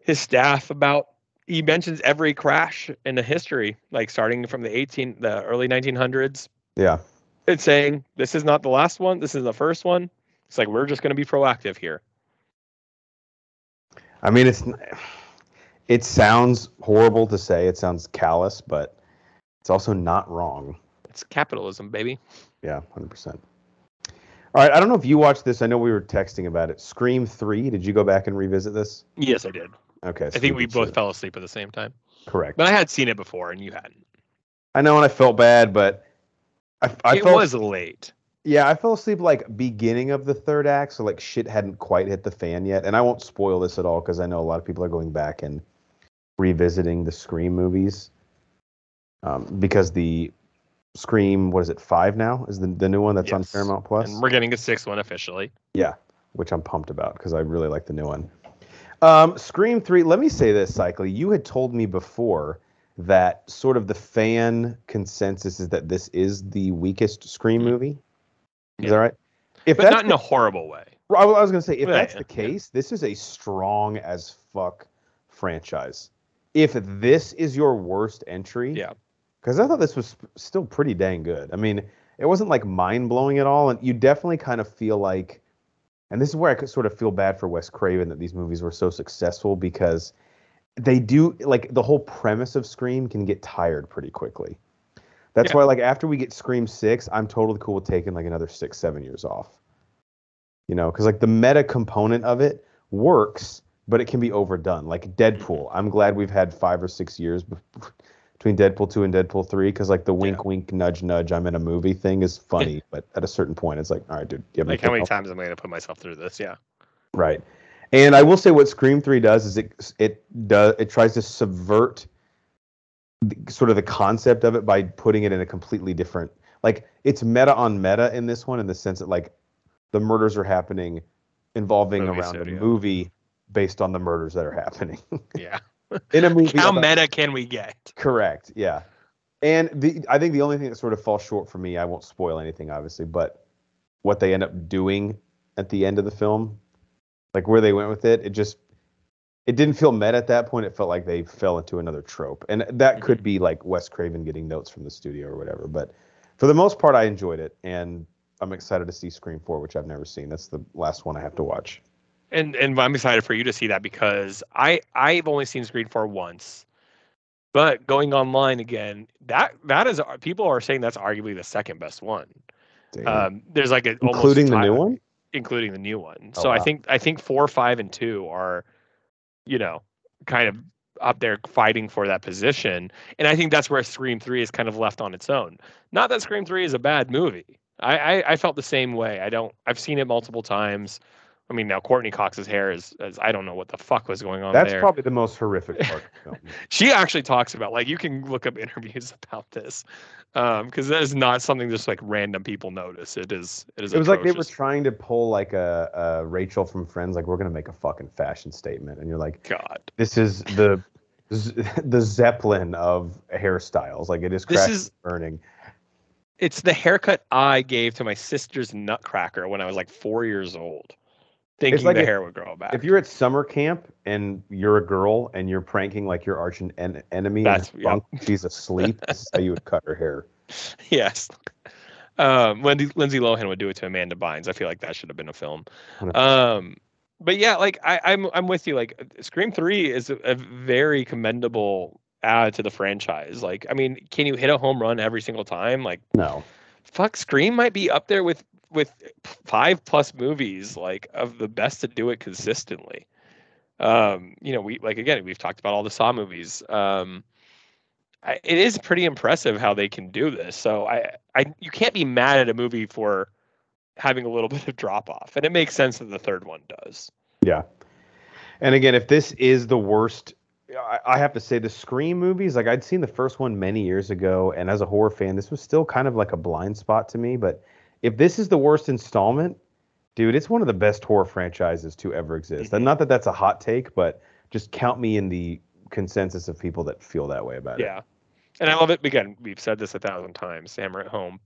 his staff about he mentions every crash in the history like starting from the 18 the early 1900s Yeah. it's saying this is not the last one this is the first one it's like we're just going to be proactive here I mean, it's it sounds horrible to say. It sounds callous, but it's also not wrong. it's capitalism baby Yeah, hundred percent. All right, I don't know if you watched this. I know we were texting about it. Scream Three. Did you go back and revisit this? yes i did Okay, i think we both fell asleep at the same time correct. but i had seen it before and you hadn't I know, and I felt bad, but I, I it felt was late yeah, I fell asleep like beginning of the third act, so like shit hadn't quite hit the fan yet. And I won't spoil this at all because I know a lot of people are going back and revisiting the Scream movies um, because the Scream, what is it, five now? Is the the new one that's on Yes. Paramount Plus? and we're getting a sixth one officially Yeah, which I'm pumped about because I really like the new one. Um, Scream 3, let me say this, Cycly. You had told me before that sort of the fan consensus is that this is the weakest Scream movie. Is Yeah. that right? If but that's not in a horrible way I was- going to say, if Yeah, that's yeah, the case, this is a strong as fuck franchise. If this is your worst entry, Yeah. because I thought this was still pretty dang good. I mean, it wasn't like mind blowing at all, and you definitely kind of feel like, and this is where I could sort of feel bad for Wes Craven that these movies were so successful because they do like the whole premise of Scream can get tired pretty quickly. That's Yeah. why, like, after we get Scream six, I'm totally cool with taking like another six, seven years off. You know, because like the meta component of it works, but it can be overdone. Like Deadpool, I'm glad we've had five or six years between Deadpool 2 and Deadpool 3 because like the Yeah. wink wink nudge nudge I'm in a movie thing is funny, but at a certain point it's like, all right, dude, you have Like how many else? times am I going to put myself through this? Yeah. Right. And I will say what Scream 3 does is it it does it tries to subvert the, sort of the concept of it by putting it in a completely different like it's meta on meta in this one in the sense that like the murders are happening involving Movie around studio. a movie based on the murders that are happening Yeah. In a movie How about- meta can we get? Correct. Yeah. And the I think the only thing that sort of falls short for me, I won't spoil anything obviously, but what they end up doing at the end of the film, like where they went with it, it just it didn't feel meta at that point. It felt like they fell into another trope. And that mm-hmm. could be like Wes Craven getting notes from the studio or whatever. But for the most part I enjoyed it and I'm excited to see Scream 4, which I've never seen. That's the last one I have to watch. And and I'm excited for you to see that because I I've only seen Scream 4 once. But going online again, that that is people are saying that's arguably the second best one. Um, there's like a Including the new one? including the new one. Oh, so I think I think four, five, and two are, you know, kind of up there fighting for that position. And I think that's where Scream Three is kind of left on its own. Not that Scream Three is a bad movie. I I, I felt the same way. I don't. I've seen it multiple times. I mean, now Courteney Cox's hair is, is I don't know what the fuck was going on That's there. probably the most horrific part of the film. she actually talks about like you can look up interviews about this um, because that is not something just like random people notice. It is. It is. It was like they were trying to pull like a, a Rachel from Friends, like we're gonna make a fucking fashion statement, and you're like, God. this is the the Zeppelin of hairstyles. Like it is crashing is- burning. It's the haircut I gave to my sister's nutcracker when I was like four years old, thinking like the if- hair would grow back. If you're at summer camp and you're a girl and you're pranking like your arch en- en- enemy, and That's- yeah. bunk, she's asleep. this is how you would cut her hair. yes. Um, Lindsay, Lindsay Lohan would do it to Amanda Bynes. I feel like that should have been a film. Um, but yeah, like I, I'm, I'm with you. Like Scream Three is a, a very commendable add to the franchise. Like, I mean, can you hit a home run every single time? Like, No, fuck, Scream might be up there with with five plus movies like of the best to do it consistently. Um, you know, we like again, we've talked about all the Saw movies. Um, I, it is pretty impressive how they can do this. So I, I, you can't be mad at a movie for having a little bit of drop off, and it makes sense that the third one does. yeah. And again, if this is the worst, I, have to say the Scream movies. Like I'd seen the first one many years ago, and as a horror fan, this was still kind of like a blind spot to me. But if this is the worst installment, dude, it's one of the best horror franchises to ever exist. And Mhm. not that that's a hot take, but just count me in the consensus of people that feel that way about it. Yeah, and I love it. Again, we've said this a thousand times. Hammer at home,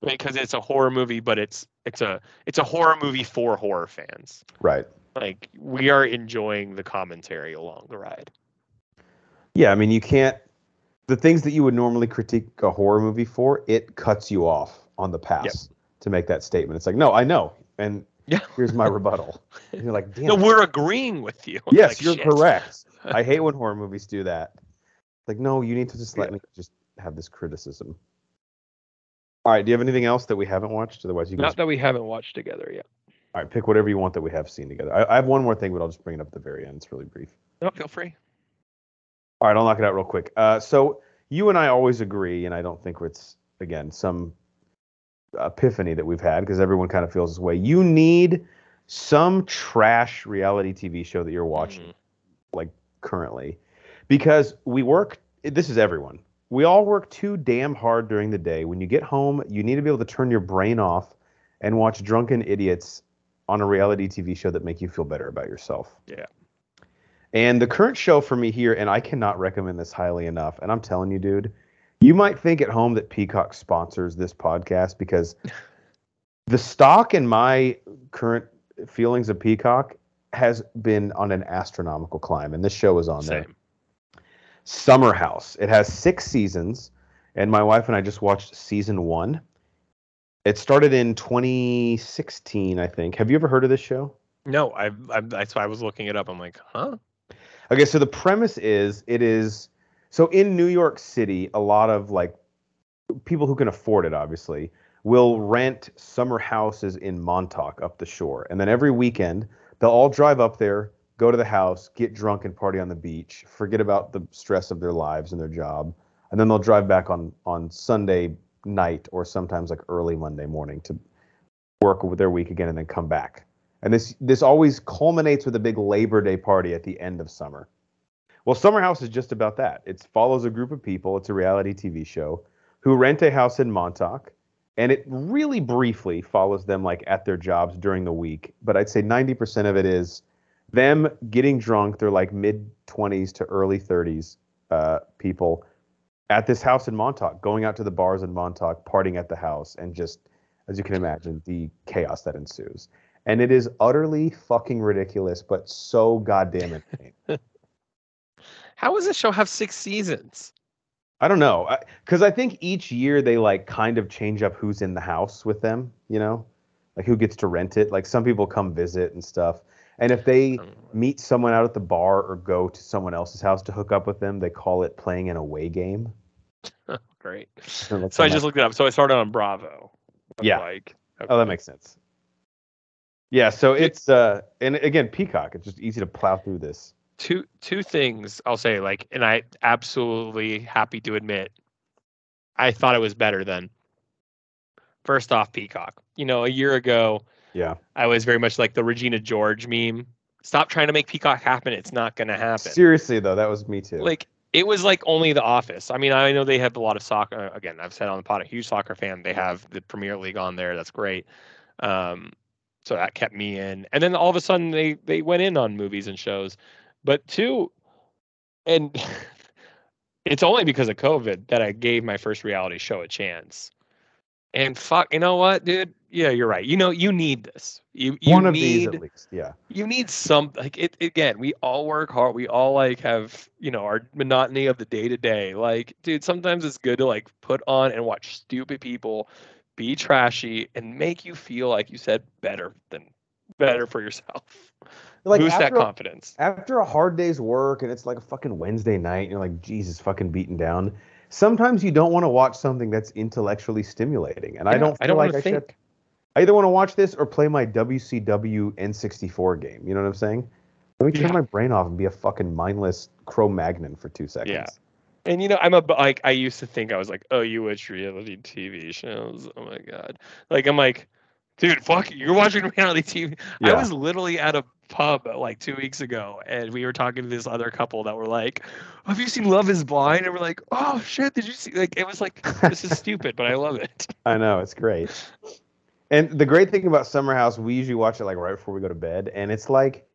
because it's a horror movie, but it's it's a it's a horror movie for horror fans. Right. Like we are enjoying the commentary along the ride. Yeah, I mean, you can't. The things that you would normally critique a horror movie for, it cuts you off on the pass to make that statement. It's like, no, I know, and Yeah. here's my rebuttal. And you're like, damn. No, we're agreeing with you. yes, Like, you're shit. correct. I hate when horror movies do that. Like, no, you need to just let Yeah. me just have this criticism. All right, do you have anything else that we haven't watched? Otherwise, you can Not that we haven't watched together yet. all right, pick whatever you want that we have seen together. I, I have one more thing, but I'll just bring it up at the very end. It's really brief. No, feel free. All right, I'll knock it out real quick. Uh, so you and I always agree, and I don't think it's again some epiphany that we've had because everyone kind of feels this way. You need some trash reality TV show that you're watching Mhm. like currently because we work. This is everyone. We all work too damn hard during the day. When you get home, you need to be able to turn your brain off and watch drunken idiots on a reality TV show that make you feel better about yourself. Yeah. And the current show for me here, and I cannot recommend this highly enough. And I'm telling you, dude, you might think at home that Peacock sponsors this podcast because the stock in my current feelings of Peacock has been on an astronomical climb. And this show is on there. Summer House. It has six seasons, and my wife and I just watched season one. It started in 2016, I think. Have you ever heard of this show? No, I've, I've that's why I was looking it up. I'm like, huh? Okay, so the premise is it is so in New York City, a lot of like people who can afford it, obviously, will rent summer houses in Montauk up the shore. And then every weekend, they'll all drive up there, go to the house, get drunk and party on the beach, forget about the stress of their lives and their job. and then they'll drive back on on Sunday night or sometimes like early Monday morning to work with their week again and then come back. And this this always culminates with a big Labor Day party at the end of summer. Well, Summer House is just about that. It follows a group of people. It's a reality TV show who rent a house in Montauk, and it really briefly follows them like at their jobs during the week. But I'd say 90% of it is them getting drunk. They're like mid 20s to early 30s uh, people at this house in Montauk, going out to the bars in Montauk, partying at the house, and just, as you can imagine, the chaos that ensues. And it is utterly fucking ridiculous, but so goddamn entertaining. How does this show have six seasons? I don't know, because I, I think each year they like kind of change up who's in the house with them. You know, like who gets to rent it. Like some people come visit and stuff. And if they meet someone out at the bar or go to someone else's house to hook up with them, they call it playing an away game. Great. So So I just looked it up. So I started on Bravo. I'm Yeah. Like, Oh, that makes sense. Yeah, so it's uh and again, Peacock, it's just easy to plow through this. Two two things I'll say like and I absolutely happy to admit I thought it was better than first off Peacock. You know, a year ago Yeah. I was very much like the Regina George meme. Stop trying to make Peacock happen. It's not going to happen. Seriously though, that was me too. Like it was like only The Office. I mean, I know they have a lot of soccer. Again, I've said on the pod, a huge soccer fan. They have the Premier League on there. That's great. Um, so that kept me in. And then all of a sudden, they they went in on movies and shows. But two, and it's only because of COVID that I gave my first reality show a chance. And fuck, you know what, dude? Yeah, you're right. You know, you need this. You you One of need these at least. Yeah. you need some like it again we all work hard we all like have you know our monotony of the day to day like dude sometimes it's good to like put on and watch stupid people be trashy and make you feel like you said better than better for yourself Like boost that confidence after a hard day's work and it's like a fucking Wednesday night and you're like, Jesus, fucking beaten down. Sometimes you don't want to watch something that's intellectually stimulating. And I don't feel i don't like want I to should think I either want to watch this or play my WCW N64 game. You know what I'm saying? Let me turn Yeah. my brain off and be a fucking mindless Cro-Magnon for two seconds. Yeah. and you know i'm a like i used to think i was like oh you watch reality tv shows oh my god like i'm like dude fuck you're watching reality tv I was literally at a pub uh, like two weeks ago, and we were talking to this other couple that were like, "Have you seen Love Is Blind?" And we're like, "Oh shit, did you see?" Like it was like this is stupid, but I love it. I know it's great. And the great thing about Summer House, we usually watch it like right before we go to bed, and it's like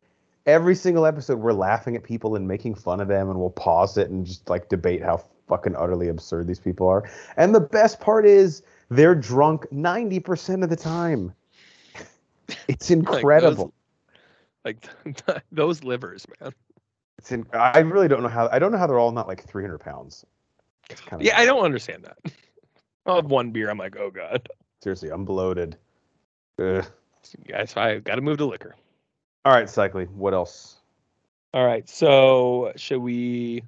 every single episode we're laughing at people and making fun of them, and we'll pause it and just like debate how fucking utterly absurd these people are. And the best part is they're drunk ninety percent of the time. It's incredible. Like those, those livers, man. It's in, I really don't know how. I don't know how they're all not like three hundred pounds. Kind of Yeah, I don't understand that. I'll have one beer. I'm like, oh god, seriously, I'm bloated. Ugh. guys, I got to move to liquor. All right, cycling. What else? All right, so should we?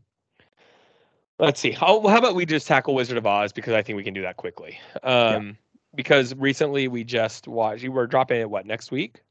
Let's see. How how about we just tackle Wizard of Oz because I think we can do that quickly. Um, because recently we just watched. You were dropping it what next week?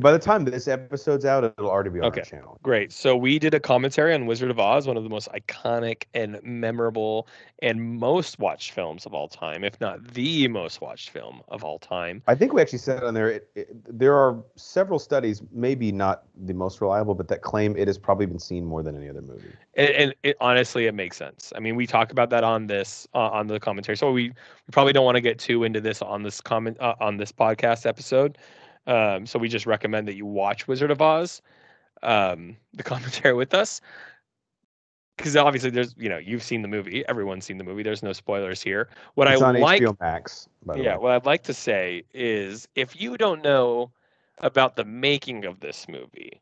By the time this episode's out, it'll already be on Okay. our channel. Great. So we did a commentary on Wizard of Oz, one of the most iconic and memorable and most watched films of all time, if not the most watched film of all time. I think we actually said on there. It, it, there are several studies, maybe not the most reliable, but that claim it has probably been seen more than any other movie. And, and it, honestly, it makes sense. I mean, we talked about that on this uh, on the commentary, so we, we probably don't want to get too into this on this comment uh, on this podcast episode. Um, so we just recommend that you watch Wizard of Oz, um, the commentary with us, because obviously there's you know you've seen the movie, everyone's seen the movie. There's no spoilers here. What it's I on like HBO Max. Yeah, what I'd like to say is if you don't know about the making of this movie,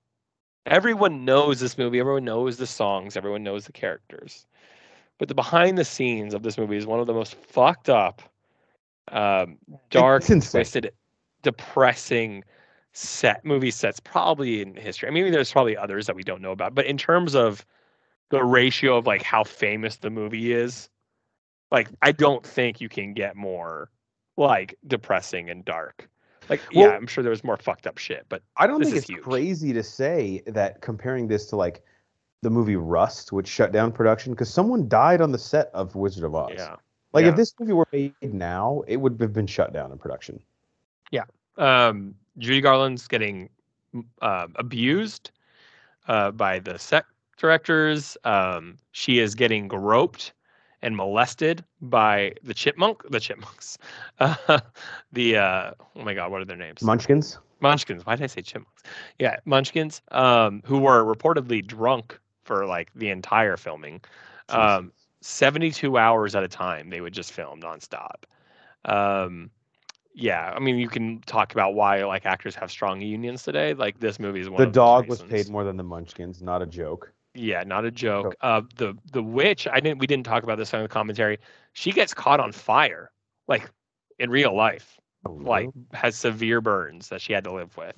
everyone knows this movie, everyone knows the songs, everyone knows the characters. But the behind the scenes of this movie is one of the most fucked up, um, dark, twisted, depressing set movie sets probably in history. I mean, there's probably others that we don't know about, but in terms of the ratio of like how famous the movie is, like I don't think you can get more like depressing and dark. Like yeah, I'm sure there was more fucked up shit, but I don't think it's huge. crazy to say that comparing this to like the movie Rust, which shut down production because someone died on the set of Wizard of Oz. Yeah. Like Yeah. if this movie were made now, it would have been shut down in production. Um, Judy Garland's getting uh, abused uh, by the set directors. Um, she is getting groped and molested by the chipmunk, the chipmunks, uh, the uh, oh my god, what are their names? Munchkins. Munchkins. Why did I say chipmunks? Yeah, Munchkins, um, who were reportedly drunk for like the entire filming. Um, 72 hours at a time, they would just film nonstop. Um, yeah, I mean, you can talk about why like actors have strong unions today. Like this movie is one. the dog was paid more than the Munchkins. Not a joke. Yeah, not a joke. Uh, the the witch. I didn't. We didn't talk about this on the commentary. She gets caught on fire, like in real life Oh, like has severe burns that she had to live with.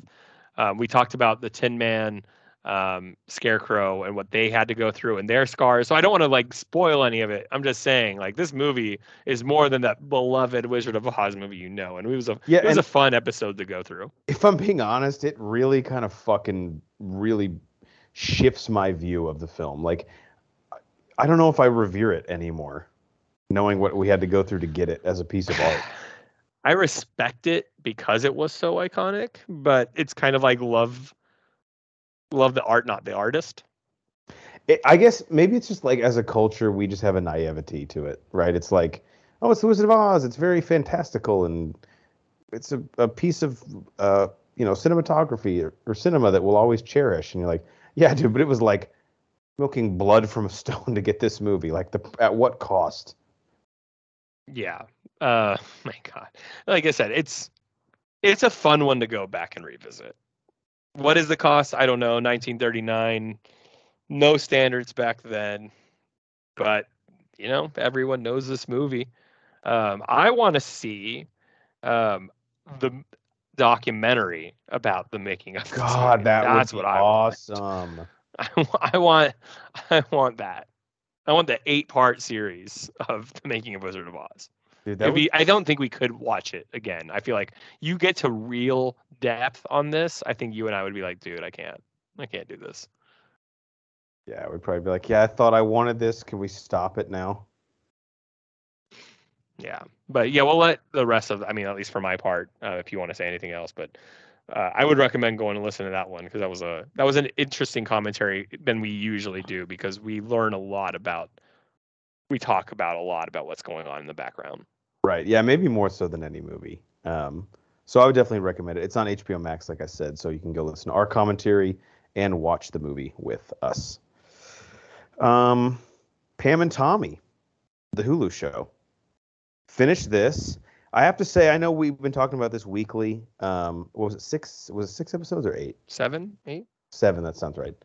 Um, we talked about the Tin Man, um, Scarecrow, and what they had to go through and their scars. So I don't want to like spoil any of it. I'm just saying, like this movie is more than that beloved Wizard of Oz movie you know, and it was a Yeah, it was a fun episode to go through. if I'm being honest, it really kind of fucking really shifts my view of the film. Like, I- I don't know if I revere it anymore, knowing what we had to go through to get it as a piece of art. I respect it because it was so iconic, but it's kind of like love love the art, not the artist. It, I guess maybe it's just like as a culture, we just have a naivety to it, right? It's like, oh, it's the Wizard of Oz. It's very fantastical and it's a, a piece of, uh, you know, cinematography or, or cinema that we'll always cherish. And you're like, yeah, dude, but it was like milking blood from a stone to get this movie. Like, the at what cost? Yeah. Uh my god. Like I said, it's it's a fun one to go back and revisit. What is the cost? I don't know. 1939. No standards back then. But you know, everyone knows this movie. Um I want to see um the documentary about the making of God, movie. that That's would be what I want. awesome. I, I want I want that. I want the eight part series of the making of Wizard of Oz. Dude, It'd that would, be- I don't think we could watch it again. I feel like you get to real depth on this. I think you and I would be like, dude, I can't. I can't do this. yeah, we'd probably be like, yeah, I thought I wanted this. Can we stop it now? Yeah. But yeah, we'll let the rest of I mean, at least for my part, uh, if you want to say anything else, but uh, I would recommend going and listen to that one because that was a that was an interesting commentary than we usually do because we learn a lot about we talk about a lot about what's going on in the background. Right. Yeah, maybe more so than any movie. Um, so I would definitely recommend it. It's on HBO Max, like I said, so you can go listen to our commentary and watch the movie with us. Um, Pam and Tommy, the Hulu show. Finish this. I have to say, I know we've been talking about this weekly. Um, what was it six? Was it six episodes or eight? Seven, eight? Seven. That sounds right.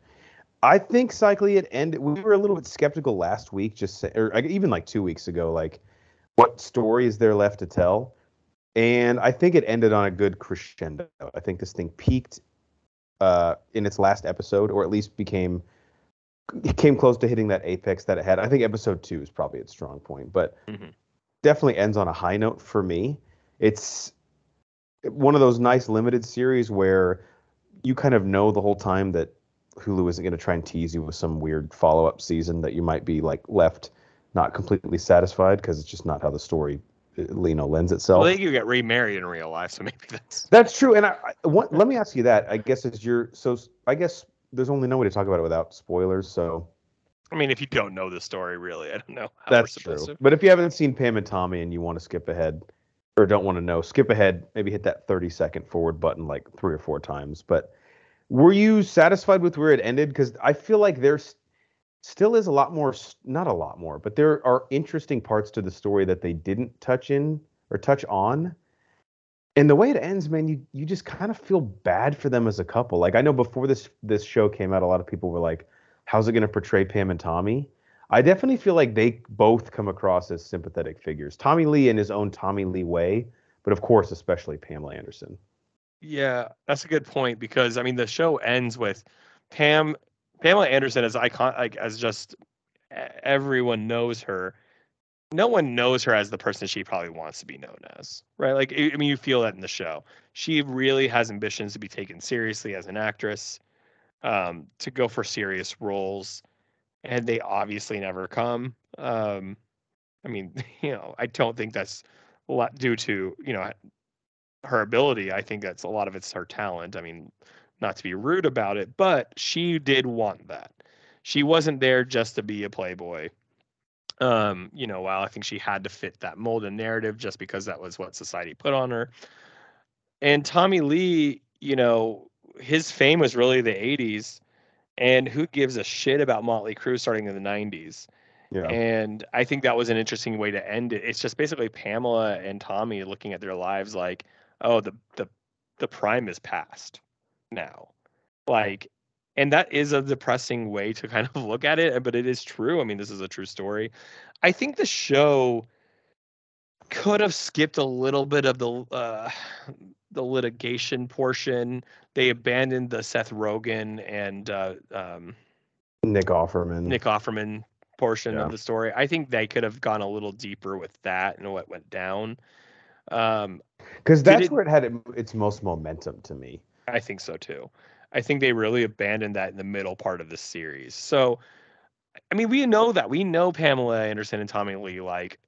I think cycling it ended. We were a little bit skeptical last week, just say, or even like two weeks ago. Like, what story is there left to tell? And I think it ended on a good crescendo. I think this thing peaked uh, in its last episode, or at least became it came close to hitting that apex that it had. I think episode two is probably its strong point, but Mhm. definitely ends on a high note for me. It's one of those nice limited series where you kind of know the whole time that Hulu isn't going to try and tease you with some weird follow up season that you might be like left not completely satisfied because it's just not how the story uh, you know lends itself. Well, they could get remarried in real life, so maybe that's That's true. And I, I what, let me ask you that. I guess is your so I guess there's only no way to talk about it without spoilers. So I mean, if you don't know the story, really, I don't know how that's true. to. But if you haven't seen Pam and Tommy and you want to skip ahead or don't want to know, skip ahead. Maybe hit that 30 second forward button like three or four times. But were you satisfied with where it ended? Because I feel like there's still is a lot more not a lot more, but there are interesting parts to the story that they didn't touch in or touch on. And the way it ends, man, you you just kind of feel bad for them as a couple. Like I know before this this show came out, a lot of people were like, "How's it going to portray Pam and Tommy?" I definitely feel like they both come across as sympathetic figures. Tommy Lee in his own Tommy Lee way, but of course, especially Pamela Anderson. Yeah, that's a good point because I mean the show ends with Pam Pamela Anderson is icon like as just everyone knows her. No one knows her as the person she probably wants to be known as, right? Like I mean, you feel that in the show. She really has ambitions to be taken seriously as an actress, um, to go for serious roles. and they obviously never come. Um, I mean, you know, I don't think that's a lot due to you know her ability. I think that's a lot of it's her talent. I mean, not to be rude about it, but she did want that. She wasn't there just to be a playboy. Um, you know, while I think she had to fit that mold and narrative just because that was what society put on her. And Tommy Lee, you know, his fame was really the 80s and who gives a shit about Motley Crue starting in the 90s? Yeah. And I think that was an interesting way to end it. It's just basically Pamela and Tommy looking at their lives like, oh, the the the prime is past now. Like and that is a depressing way to kind of look at it, but it is true. I mean, this is a true story. I think the show could have skipped a little bit of the uh, the litigation portion. They abandoned the Seth Rogen and uh, um, Nick Offerman. Nick Offerman portion yeah. of the story. I think they could have gone a little deeper with that and what went down. Um, because that's it, where it had its most momentum to me. I think so too. I think they really abandoned that in the middle part of the series. So, I mean, we know that we know Pamela Anderson and Tommy Lee like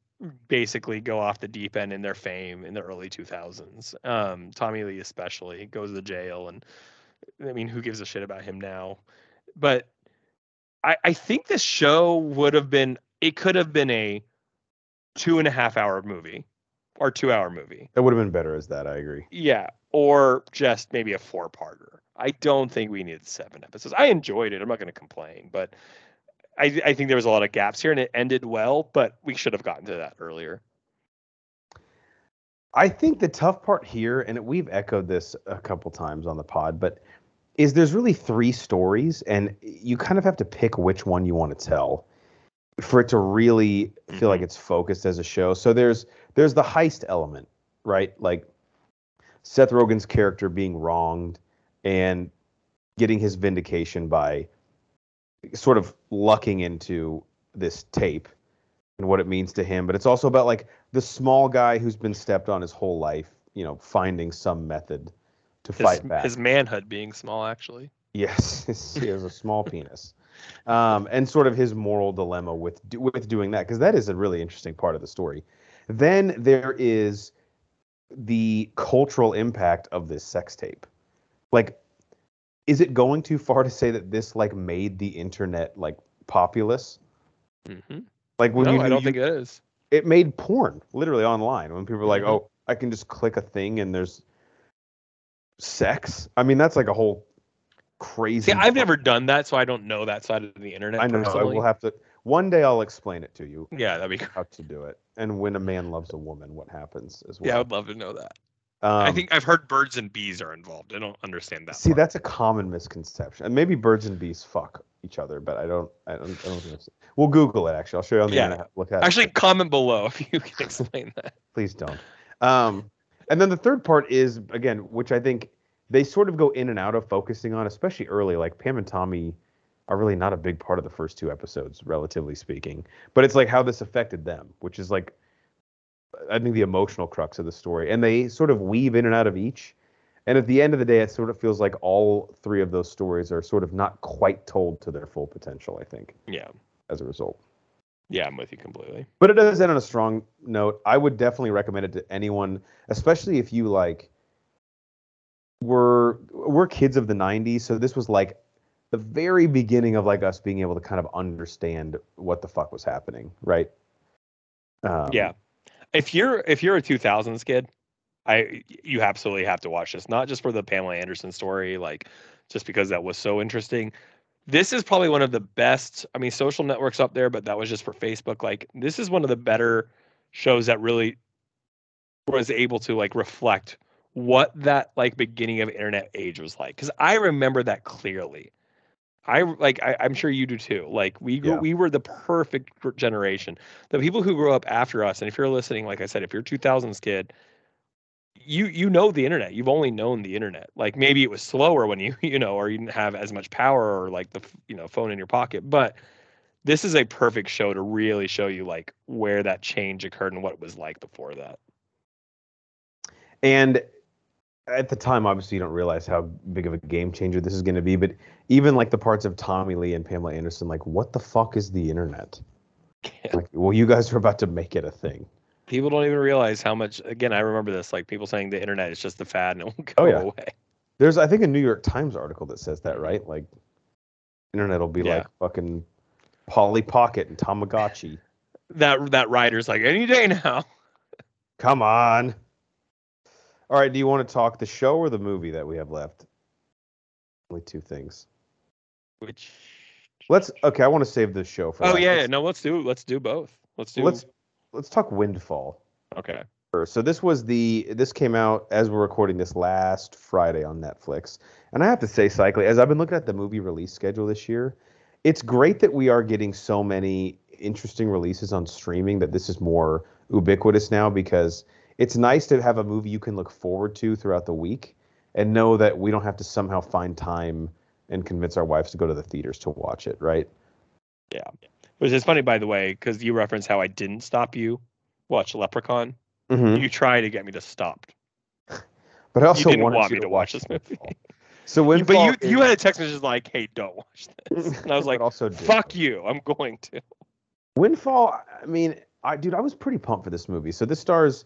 basically go off the deep end in their fame in the early 2000s. Um, Tommy Lee especially goes to jail, and I mean, who gives a shit about him now? But I, I think this show would have been. It could have been a two and a half hour movie or two hour movie. It would have been better as that. I agree. Yeah, or just maybe a four parter. I don't think we needed seven episodes. I enjoyed it. I'm not going to complain, but I, I think there was a lot of gaps here and it ended well, but we should have gotten to that earlier. I think the tough part here, and we've echoed this a couple times on the pod, but is there's really three stories, and you kind of have to pick which one you want to tell for it to really feel mm-hmm. like it's focused as a show. So there's there's the heist element, right? Like Seth Rogen's character being wronged and getting his vindication by sort of lucking into this tape and what it means to him. But it's also about like the small guy who's been stepped on his whole life, you know, finding some method to his, fight back. His manhood being small, actually. Yes, he has a small penis, um, and sort of his moral dilemma with with doing that because that is a really interesting part of the story. Then there is the cultural impact of this sex tape. Like is it going too far to say that this like made the internet like populous? Mm-hmm. Like when no, you, I don't you, think it is. It made porn literally online when people are like, mm-hmm. "Oh, I can just click a thing and there's sex." I mean, that's like a whole crazy. Yeah, I've never done that, so I don't know that side of the internet. I know. so I will have to. One day I'll explain it to you. Yeah, that'd be how to do it, and when a man loves a woman, what happens as well. Yeah, I would love to know that. Um, I think I've heard birds and bees are involved. I don't understand that. See, part. that's a common misconception. And maybe birds and bees fuck each other, but I don't. I don't. I don't think it's, we'll Google it. Actually, I'll show you on the yeah. internet. Look at actually it. comment below if you can explain that. Please don't. Um, and then the third part is again, which I think they sort of go in and out of focusing on, especially early. Like Pam and Tommy are really not a big part of the first two episodes, relatively speaking. But it's like how this affected them, which is like I think the emotional crux of the story, and they sort of weave in and out of each. And at the end of the day, it sort of feels like all three of those stories are sort of not quite told to their full potential. I think. Yeah. As a result. Yeah, I'm with you completely. But it does end on a strong note. I would definitely recommend it to anyone, especially if you like. We're we're kids of the '90s, so this was like the very beginning of like us being able to kind of understand what the fuck was happening, right? Um, yeah if you're if you're a 2000s kid, I you absolutely have to watch this. Not just for the Pamela Anderson story, like just because that was so interesting. This is probably one of the best. I mean, social networks up there, but that was just for Facebook. Like this is one of the better shows that really was able to like reflect what that like beginning of internet age was like because i remember that clearly I like I, am sure you do too. Like we grew, yeah. we were the perfect generation. The people who grew up after us, and if you're listening, like I said, if you're 2000s kid, you you know the internet. You've only known the internet. Like maybe it was slower when you you know, or you didn't have as much power, or like the you know phone in your pocket. But this is a perfect show to really show you like where that change occurred and what it was like before that. And at the time, obviously, you don't realize how big of a game changer this is going to be. But even like the parts of Tommy Lee and Pamela Anderson, like, what the fuck is the internet? Yeah. Like, well, you guys are about to make it a thing. People don't even realize how much. Again, I remember this. Like people saying the internet is just a fad and it won't go Oh, yeah. away. There's, I think, a New York Times article that says that, right? Like, internet will be Yeah. like fucking Polly Pocket and Tamagotchi. That that writer's like any day now. Come on. All right. Do you want to talk the show or the movie that we have left? Only two things. Which. Let's. Okay, I want to save the show for. Oh yeah, Let's, no. Let's do let's do both. Let's do. let's let's talk Windfall. Okay. So this was the this came out as we're recording this last Friday on Netflix. And I have to say, cycling as I've been looking at the movie release schedule this year, it's great that we are getting so many interesting releases on streaming that this is more ubiquitous now because it's nice to have a movie you can look forward to throughout the week and know that we don't have to somehow find time and convince our wives to go to the theaters to watch it, right? Yeah. Which is funny, by the way, because you referenced how I didn't stop you watch Leprechaun. Mm-hmm. You tried to get me to stop. But I also you didn't want you me to watch this movie. So when but you is- you had a text message like, "Hey, don't watch this," and I was like, also did. "Fuck you, I'm going to." Windfall. I mean, I dude, I was pretty pumped for this movie. So this stars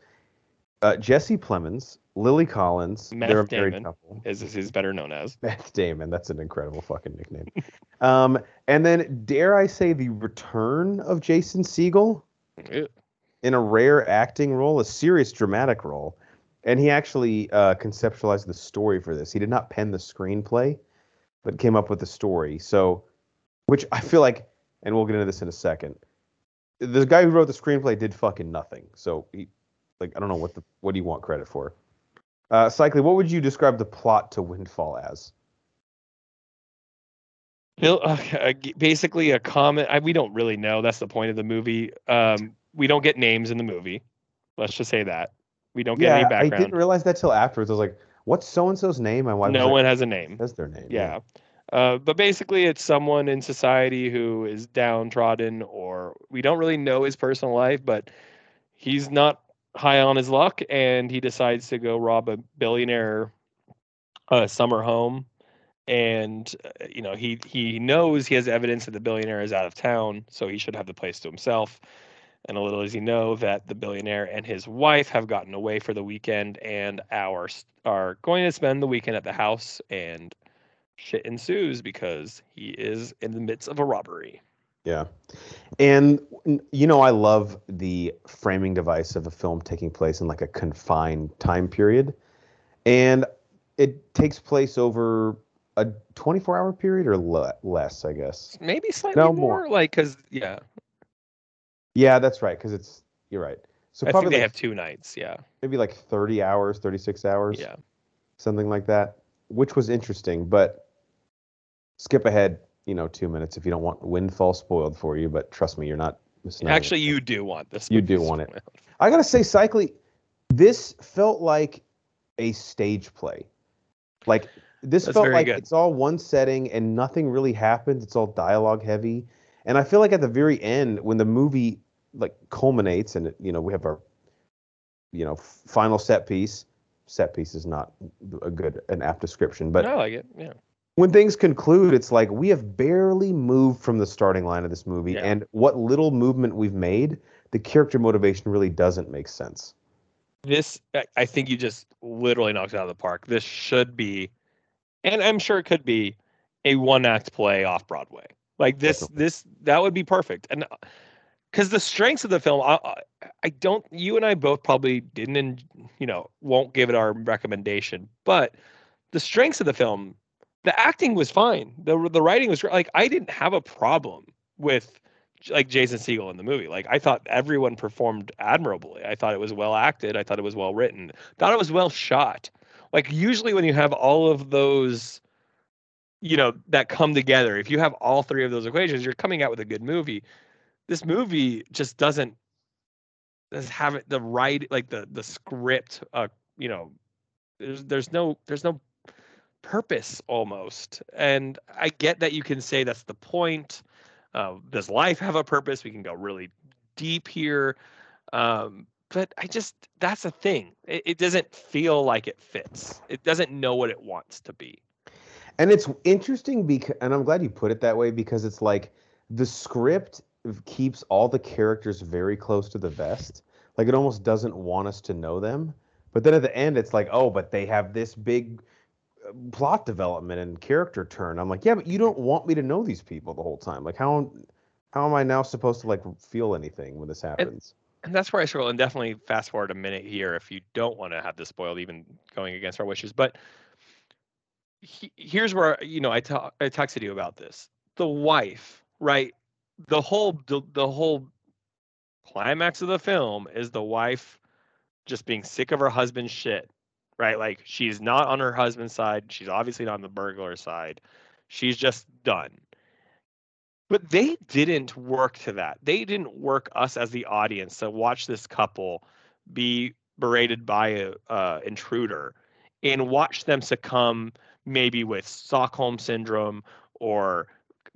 uh, Jesse Plemons, Lily Collins. Meth they're a married Damon. couple. As is better known as. Beth Damon. That's an incredible fucking nickname. um, and then dare I say the return of Jason Segel Ew. in a rare acting role, a serious dramatic role. And he actually uh, conceptualized the story for this. He did not pen the screenplay, but came up with the story. So, which I feel like, and we'll get into this in a second. The guy who wrote the screenplay did fucking nothing. So, he, like, I don't know what the what do you want credit for? Uh, Cycling, what would you describe the plot to Windfall as? Bill, uh, basically a comment. I, we don't really know. That's the point of the movie. Um, we don't get names in the movie. Let's just say that we don't get any background. I didn't realize that till afterwards. I was like, what's so and so's name? And why no one has a name. has their name. Yeah. Uh, but basically, it's someone in society who is downtrodden, or we don't really know his personal life, but he's not high on his luck, and he decides to go rob a billionaire uh, summer home. And uh, you know he he knows he has evidence that the billionaire is out of town, so he should have the place to himself. And a little does he know that the billionaire and his wife have gotten away for the weekend and are are going to spend the weekend at the house and shit ensues because he is in the midst of a robbery. Yeah. And you know, I love the framing device of a film taking place in like a confined time period. And it takes place over a 24 hour period or le- less, I guess. Maybe slightly No, more, more. like because yeah, Yeah, that's right. Cause it's, you're right. So I probably they like, have two nights. Yeah, maybe like 30 hours, 36 hours, yeah. something like that, which was interesting. But skip ahead, you know, two minutes if you don't want Windfall spoiled for you. But trust me, you're not. Actually, you do want this. You do want it. I gotta say, Cycling, this felt like a stage play. Like this That's felt like good. it's all one setting and nothing really happens. It's all dialogue heavy, and I feel like at the very end, when the movie like culminates, and you know we have our, you know, final set piece. Set piece is not a good an apt description, but I like it. Yeah, when things conclude, it's like we have barely moved from the starting line of this movie, Yeah. and what little movement we've made, the character motivation really doesn't make sense. this I- think you just literally knocked it out of the park. This should be, and I'm sure it could be, a one act play off Broadway. Like this, Definitely. this that would be perfect. And uh, because the strengths of the film, I, I- I don't. You and I both probably didn't, and you know, won't give it our recommendation. But the strengths of the film, the acting was fine. the The writing was like I didn't have a problem with like Jason Segel in the movie. Like I thought everyone performed admirably. I thought it was well acted. I thought it was well written. Thought it was well shot. Like usually when you have all of those, you know, that come together, if you have all three of those equations, you're coming out with a good movie. This movie just doesn't doesn't have it the right like the the script. Uh, you know, there's there's no there's no purpose almost. And I get that you can say that's the point. Uh, does life have a purpose? We can go really deep here. Um, but I just that's a thing. It, it doesn't feel like it fits. It doesn't know what it wants to be. And it's interesting because, and I'm glad you put it that way because it's like the script keeps all the characters very close to the vest. Like it almost doesn't want us to know them. But then at the end, it's like, oh, but they have this big plot development and character turn. I'm like, yeah, but you don't want me to know these people the whole time. Like how how am I now supposed to like feel anything when this happens? And, and that's where I struggle. And definitely fast forward a minute here if you don't want to have this spoiled, even going against our wishes. But he, here's where you know I talk I texted you about this. The wife, right? The whole the, the whole climax of the film is the wife just being sick of her husband's shit, right? Like she's not on her husband's side. She's obviously not on the burglar side. She's just done. But they didn't work to that. They didn't work us as the audience to watch this couple be berated by a uh, intruder and watch them succumb maybe with Stockholm syndrome or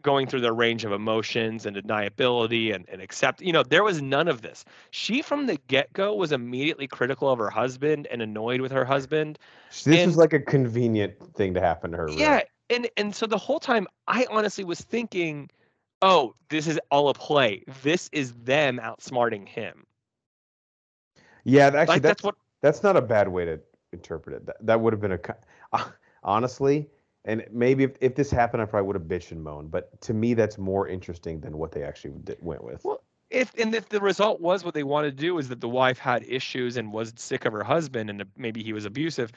going through their range of emotions and deniability and, and accept you know there was none of this. She from the get-go was immediately critical of her husband and annoyed with her husband this and, was like a convenient thing to happen to her yeah really. and and so the whole time i honestly was thinking oh this is all a play. This is them outsmarting him. Yeah actually like, that's, that's what that's not a bad way to interpret it. That, that would have been a honestly, and maybe if, if this happened, I probably would have bitched and moaned. But to me, that's more interesting than what they actually did, went with. Well, if and if the result was what they wanted to do is that the wife had issues and was sick of her husband and maybe he was abusive,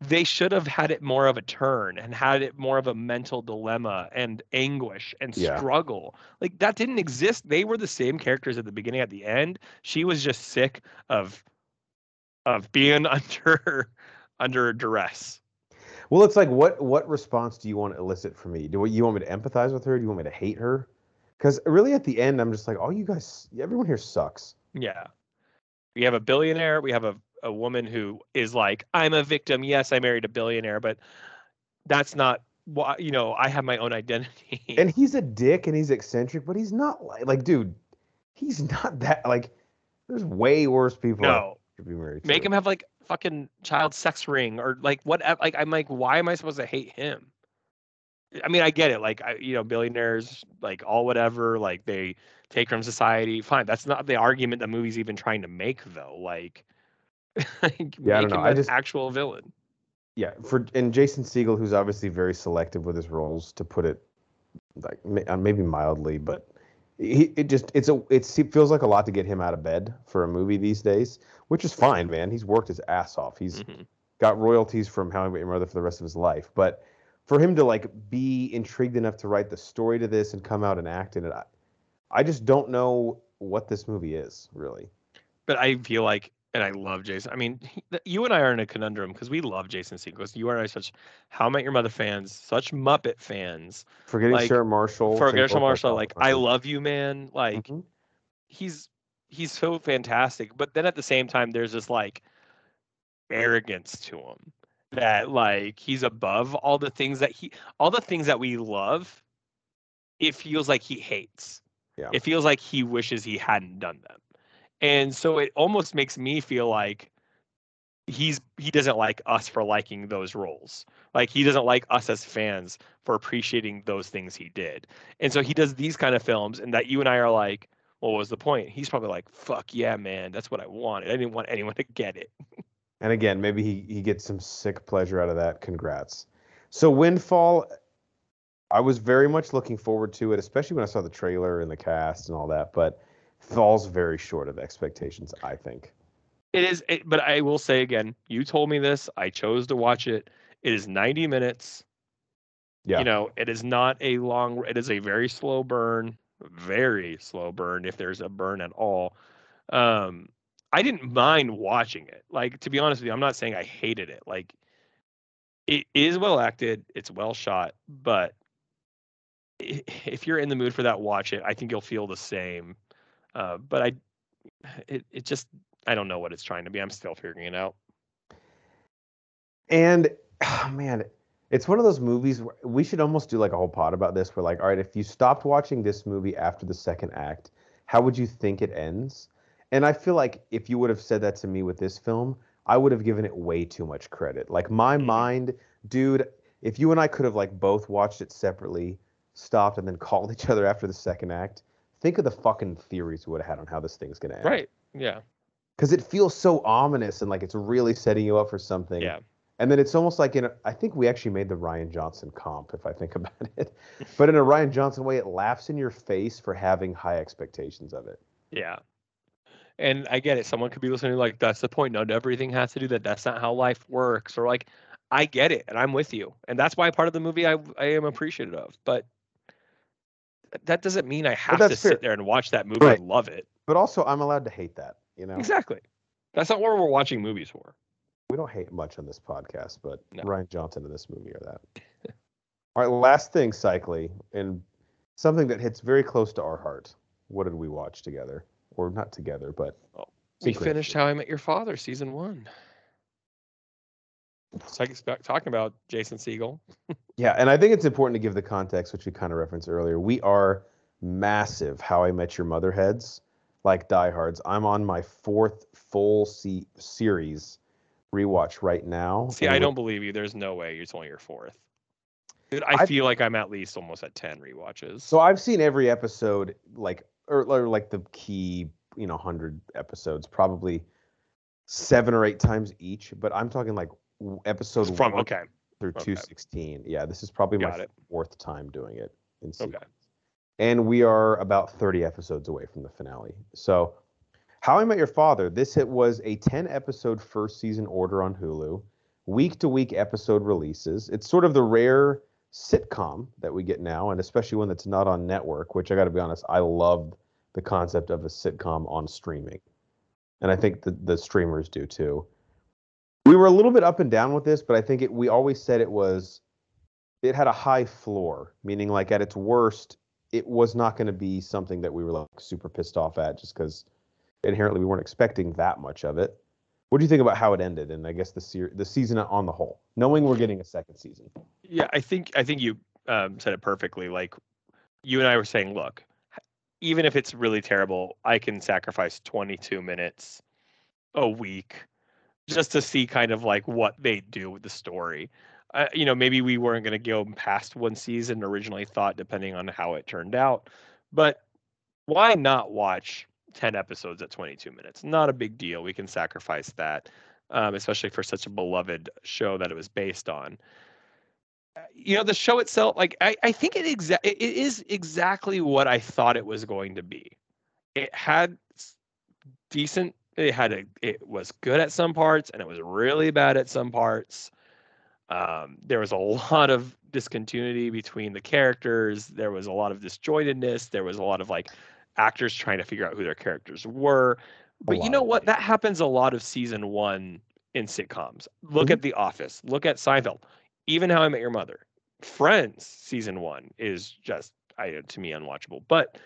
they should have had it more of a turn and had it more of a mental dilemma and anguish and yeah. struggle. Like that didn't exist. They were the same characters at the beginning at the end. She was just sick of of being under under duress. Well, it's like what what response do you want to elicit from me? Do you want me to empathize with her? Do you want me to hate her? Because really, at the end, I'm just like, oh, you guys, everyone here sucks. Yeah, we have a billionaire. We have a a woman who is like, I'm a victim. Yes, I married a billionaire, but that's not why. You know, I have my own identity. And he's a dick, and he's eccentric, but he's not like like, dude, he's not that like. There's way worse people. No. To be married. To. Make to. him have like fucking child sex ring or like what like i'm like why am i supposed to hate him? I mean i get it like I, you know billionaires like all whatever like they take from society fine that's not the argument the movie's even trying to make though like, like yeah i don't know i just actual villain. Yeah for and jason segel who's obviously very selective with his roles to put it like uh, maybe mildly but he, it just it's a it's, it feels like a lot to get him out of bed for a movie these days which is fine, man. He's worked his ass off. He's mm-hmm. got royalties from How I Met Your Mother for the rest of his life. But for him to like be intrigued enough to write the story to this and come out and act in it, I, I just don't know what this movie is really. But I feel like, and I love Jason. I mean, he, you and I are in a conundrum because we love Jason Segel. You and I are such How I Met Your Mother fans, such Muppet fans. Forgetting like, Sarah Marshall. Forgetting Sarah Marshall. Like, I love you, man. Like, mm-hmm. he's he's so fantastic. But then at the same time, there's this like arrogance to him that like he's above all the things that he all the things that we love. It feels like he hates. Yeah. It feels like he wishes he hadn't done them. And so it almost makes me feel like he's he doesn't like us for liking those roles. Like he doesn't like us as fans for appreciating those things he did. And so he does these kind of films and that you and I are like, what was the point? He's probably like, fuck yeah, man, that's what I wanted. I didn't want anyone to get it. and again, maybe he, he gets some sick pleasure out of that. Congrats. So Windfall, I was very much looking forward to it, especially when I saw the trailer and the cast and all that, but falls very short of expectations, I think. It is, it, but I will say again, you told me this. I chose to watch it. It is 90 minutes. Yeah. You know, it is not a long, it is a very slow burn very slow burn if there's a burn at all. Um, I didn't mind watching it. Like to be honest with you, I'm not saying I hated it. Like it is well acted, it's well shot, but if you're in the mood for that, watch it. I think you'll feel the same. Uh, but I, it it just I don't know what it's trying to be. I'm still figuring it out. And oh man, it's one of those movies where we should almost do like a whole pod about this. We're like, all right, if you stopped watching this movie after the second act, how would you think it ends? And I feel like if you would have said that to me with this film, I would have given it way too much credit. Like my Mhm. mind, dude, if you and I could have like both watched it separately, stopped and then called each other after the second act, think of the fucking theories we would have had on how this thing's gonna end. Right. Yeah. Because it feels so ominous and like it's really setting you up for something. Yeah. And then it's almost like in a, I think we actually made the Rian Johnson comp if I think about it. But in a Rian Johnson way, it laughs in your face for having high expectations of it. Yeah. And I get it. Someone could be listening like, that's the point. Not everything has to do that. That's not how life works. Or like, I get it and I'm with you. And that's why part of the movie I I am appreciative of. But that doesn't mean I have to that's sit there and watch that movie Right. and love it. But also, I'm allowed to hate that. You know, Exactly. That's not what we're watching movies for. we don't hate much on this podcast, but No. Rian Johnson in this movie or that. All right, last thing, Cycly, and something that hits very close to our heart. What did we watch together? Or not together, but Oh, We finished How I Met Your Father season one. It's like sp- talking about Jason Segel. Yeah, and I think it's important to give the context, which we kind of referenced earlier. We are massive How I Met Your Mother heads, like diehards. I'm on my fourth full se- series rewatch right now. See, I don't believe you. There's no way it's only your fourth. Dude, I I- feel like I'm at least almost at ten rewatches. So I've seen every episode, like or, or like the key, you know, hundred episodes, probably seven or eight times each. But I'm talking like episode from one okay, through okay. two sixteen. Yeah, this is probably my Got it. fourth time doing it in okay. and we are about 30 episodes away from the finale. So, How I Met Your Father, this hit was a 10 episode first season order on Hulu, week to week episode releases. It's sort of the rare sitcom that we get now, and especially one that's not on network, which I got to be honest, I love the concept of a sitcom on streaming. And I think the, the streamers do too. We were a little bit up and down with this, but I think it, we always said it was it had a high floor, meaning like at its worst, it was not going to be something that we were like super pissed off at just because inherently we weren't expecting that much of it. What do you think about how it ended and I guess the ser- the season on the whole, knowing we're getting a second season? Yeah, I think I think you um, said it perfectly. Like you and I were saying, look, even if it's really terrible, I can sacrifice 22 minutes a week just to see kind of like what they do with the story. Uh, you know, maybe we weren't going to go past one season originally thought, depending on how it turned out. But why not watch 10 episodes at 22 minutes? Not a big deal. We can sacrifice that, um, especially for such a beloved show that it was based on Uh, you know the show itself like i, I think it exa- it it is exactly what i thought it was going to be it had decent it had a it was good at some parts and it was really bad at some parts. Um, there was a lot of discontinuity between the characters. There was a lot of disjointedness. There was a lot of like actors trying to figure out who their characters were. But you know what? that happens a lot of season one in sitcoms. Look Mhm. at the office. Look at seinfeld. Even how i met your mother. Friends season one is just I, to me unwatchable. But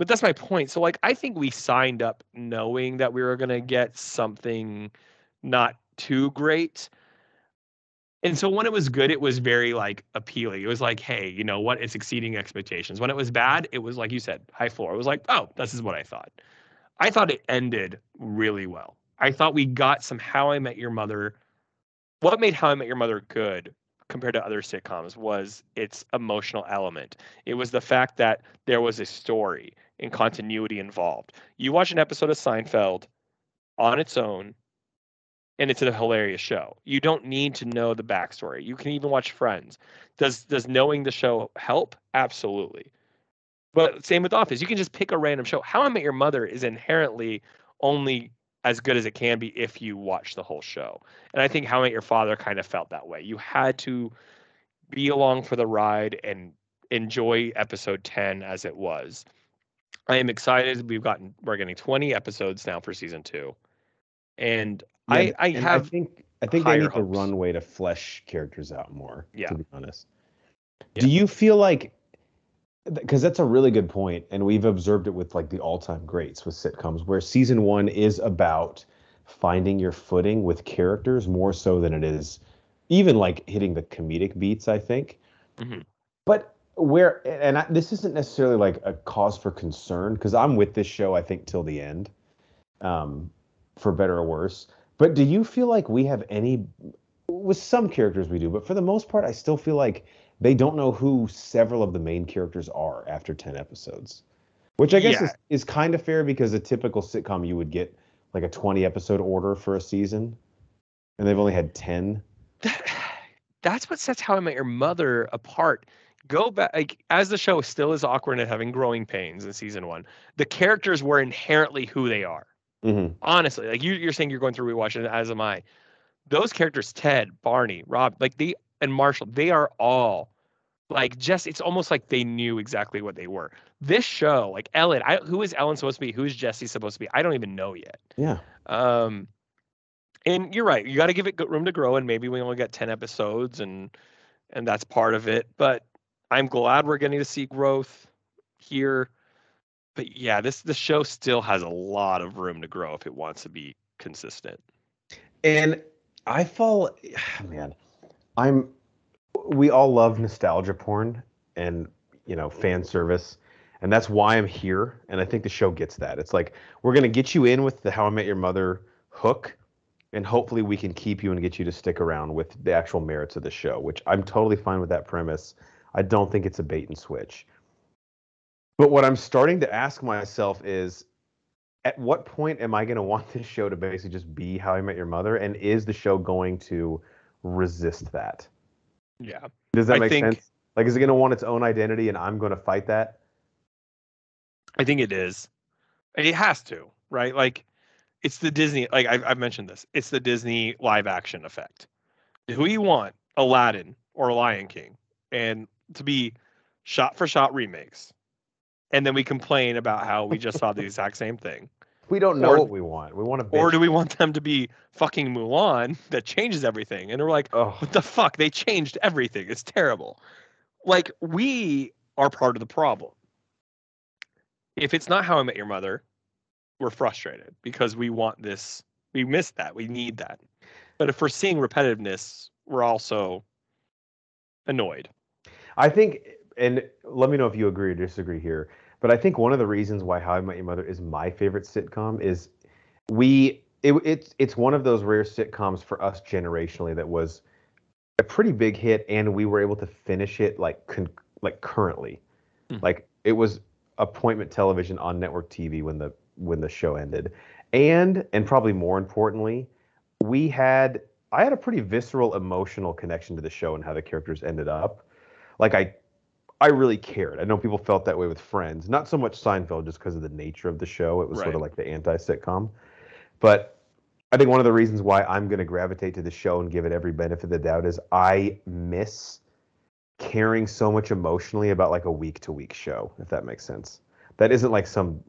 but that's my point. So like i think we signed up knowing that we were going to mm-hmm. get something not too great. And so when it was good it was very like appealing. It was like hey you know what? It's exceeding expectations. When it was bad it was like you said high floor. It was like oh this is what i thought. I thought it ended really well. I thought we got some how i met your mother. What made how i met your mother good compared to other sitcoms was its emotional element. It was the fact that there was a story and continuity involved you watch an episode of seinfeld on its own and it's a hilarious show. You don't need to know the backstory. You can even watch Friends. Does does knowing the show help? Absolutely. But same with Office. You can just pick a random show. How I Met Your Mother is inherently only as good as it can be if you watch the whole show. And I think How I Met Your Father kind of felt that way. You had to be along for the ride and enjoy episode 10 as it was. I am excited. We've gotten we're getting 20 episodes now for season 2. And I Yeah, I and have I think I think they need the runway to flesh characters out more. Yeah. To be honest. Yeah. Do you feel like because that's a really good point, and we've observed it with like the all-time greats with sitcoms, where season one is about finding your footing with characters more so than it is even like hitting the comedic beats. I think, Mhm. but where and I, this isn't necessarily like a cause for concern because I'm with this show. I think till the end um, for better or worse. But do you feel like we have any? With some characters we do, but for the most part, I still feel like they don't know who several of the main characters are after ten episodes, which I guess Yeah. is, is kind of fair because a typical sitcom you would get like a twenty episode order for a season, and they've only had ten. that's what sets How I Met Your Mother apart. Go back, like as the show still is awkward and having growing pains in season one. The characters were inherently who they are. Mm-hmm. Honestly, like you, you're saying, you're going through rewatching it, as am I. Those characters, Ted, Barney, Rob, like they and Marshall, they are all like just. It's almost like they knew exactly what they were. This show, like Ellen, I, who is Ellen supposed to be? Who is Jesse supposed to be? I don't even know yet. Yeah. Um, and you're right. You got to give it room to grow, and maybe we only got ten episodes, and and that's part of it. But I'm glad we're getting to see growth here. But yeah, this the show still has a lot of room to grow if it wants to be consistent. And I fall, man, I'm, we all love nostalgia porn and, you know, fan service. And that's why I'm here. And I think the show gets that. It's like, we're to get you in with the How I Met Your Mother hook. And hopefully we can keep you and get you to stick around with the actual merits of the show, which I'm totally fine with that premise. I don't think it's a bait and switch. But what I'm starting to ask myself is at what point am I going to want this show to basically just be How I Met Your Mother? And is the show going to resist that? Yeah, Does that I make think- sense? Like, is it going to want its own identity and I'm going to fight that? I think it is. It has to, right? Like, it's the Disney. Like I've, I've mentioned this. It's the Disney live action effect. Who you want, Aladdin or Lion King, and to be shot for shot remakes, and then we complain about how we just saw the exact same thing. We don't know Or- what we want. We want to. Or do we want them to be fucking Mulan that changes everything? And we're like, Oh, what the fuck? They changed everything. It's terrible. Like, we are part of the problem. If it's not How I Met Your Mother, we're frustrated because we want this. We miss that. We need that. But if we're seeing repetitiveness, we're also annoyed. I think, and let me know if you agree or disagree here. But I think one of the reasons why How I Met Your Mother is my favorite sitcom is we it, it's it's one of those rare sitcoms for us generationally that was a pretty big hit, and we were able to finish it like con, like currently, Mhm. like it was appointment television on network TV when the when the show ended, and and probably more importantly, we had I had a pretty visceral emotional connection to the show and how the characters ended up. Like I I really cared. I know people felt that way with Friends. Not so much Seinfeld just because of the nature of the show. It was sort of like the anti-sitcom. But I think one of the reasons why I'm going to gravitate to the show and give it every benefit of the doubt is I miss caring so much emotionally about like a week to week show, if that makes sense. That isn't like some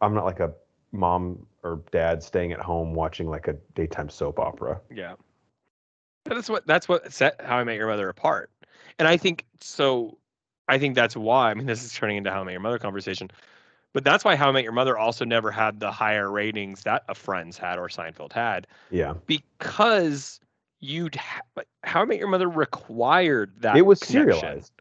I'm not like a mom or dad staying at home watching like a daytime soap opera. Yeah. That's what that's what set How I Met Your Mother apart. And I think so I think that's why I mean this is turning into How I Met Your Mother conversation. But that's why How I Met Your Mother also never had the higher ratings that a Friends had or Seinfeld had Yeah. because you'd ha- How I Met Your Mother required that it was connection. serialized.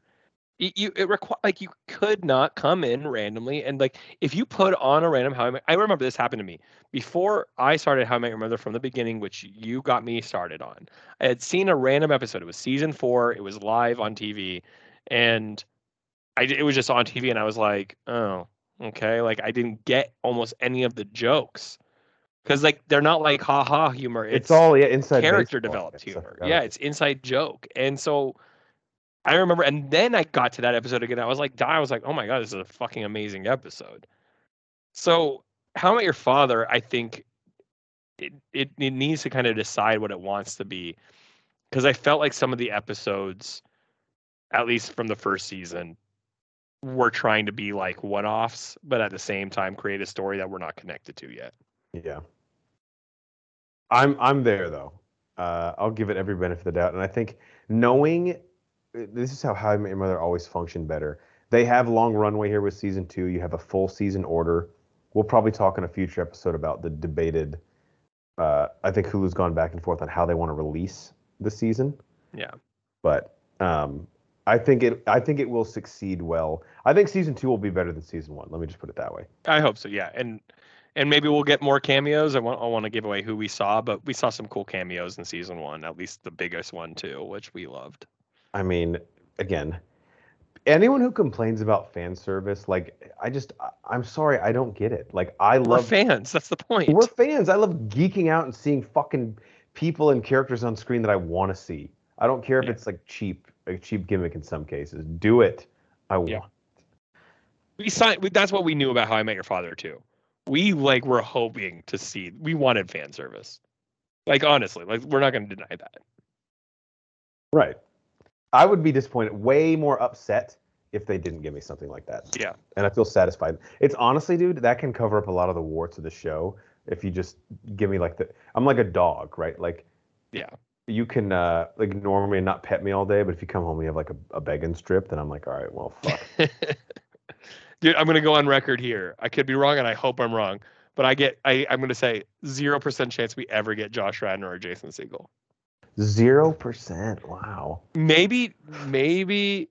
It, you it requi- like you could not come in randomly and like if you put on a random How I Met I remember this happened to me before I started How I Met Your Mother from the beginning, which you got me started on. I had seen a random episode. It was season four. It was live on TV, and I it was just on TV, and I was like, oh, okay. Like I didn't get almost any of the jokes because like they're not like ha ha humor. It's, all yeah, inside character baseball, developed humor. Yeah, it's inside joke. And so I remember, and then I got to that episode again. I was like, die. I was like, oh my god, this is a fucking amazing episode. So, How About Your Father? I think it it, it needs to kind of decide what it wants to be, because I felt like some of the episodes, at least from the first season, were trying to be like one-offs, but at the same time create a story that we're not connected to yet. Yeah. I'm I'm there though. Uh, I'll give it every benefit of the doubt, and I think knowing this is how How I Met Your Mother always functioned better. They have long runway here with season two. You have a full season order. We'll probably talk in a future episode about the debated. Uh, I think Hulu's gone back and forth on how they want to release the season, Yeah. but um, I think it. I think it will succeed well. I think season two will be better than season one. Let me just put it that way. I hope so. Yeah, and and maybe we'll get more cameos. I want I want to give away who we saw, but we saw some cool cameos in season one, at least the biggest one too, which we loved. I mean, again, anyone who complains about fan service, like I just I'm sorry, I don't get it. Like I We're love fans. That's the point. we're fans. I love geeking out and seeing fucking people and characters on screen that I want to see. I don't care if Yeah. it's like cheap, a cheap gimmick in some cases. Do it. I want. Yeah. we signed. That's what we knew about How I Met Your Father too. We like were hoping to see. We wanted fan service. Like honestly, like we're not going to deny that. Right. I would be disappointed, way more upset if they didn't give me something like that. Yeah. And I feel satisfied. It's honestly, dude, that can cover up a lot of the warts of the show if you just give me like the I'm like a dog, right? Like Yeah. you can uh like ignore me and not pet me all day, but if you come home and you have like a, a bacon strip, then I'm like, all right, well fuck. Dude, I'm gonna go on record here. I could be wrong, and I hope I'm wrong. But I get, I, I'm gonna say zero percent chance we ever get Josh Radnor or Jason Segel. Zero percent. Wow. Maybe, maybe.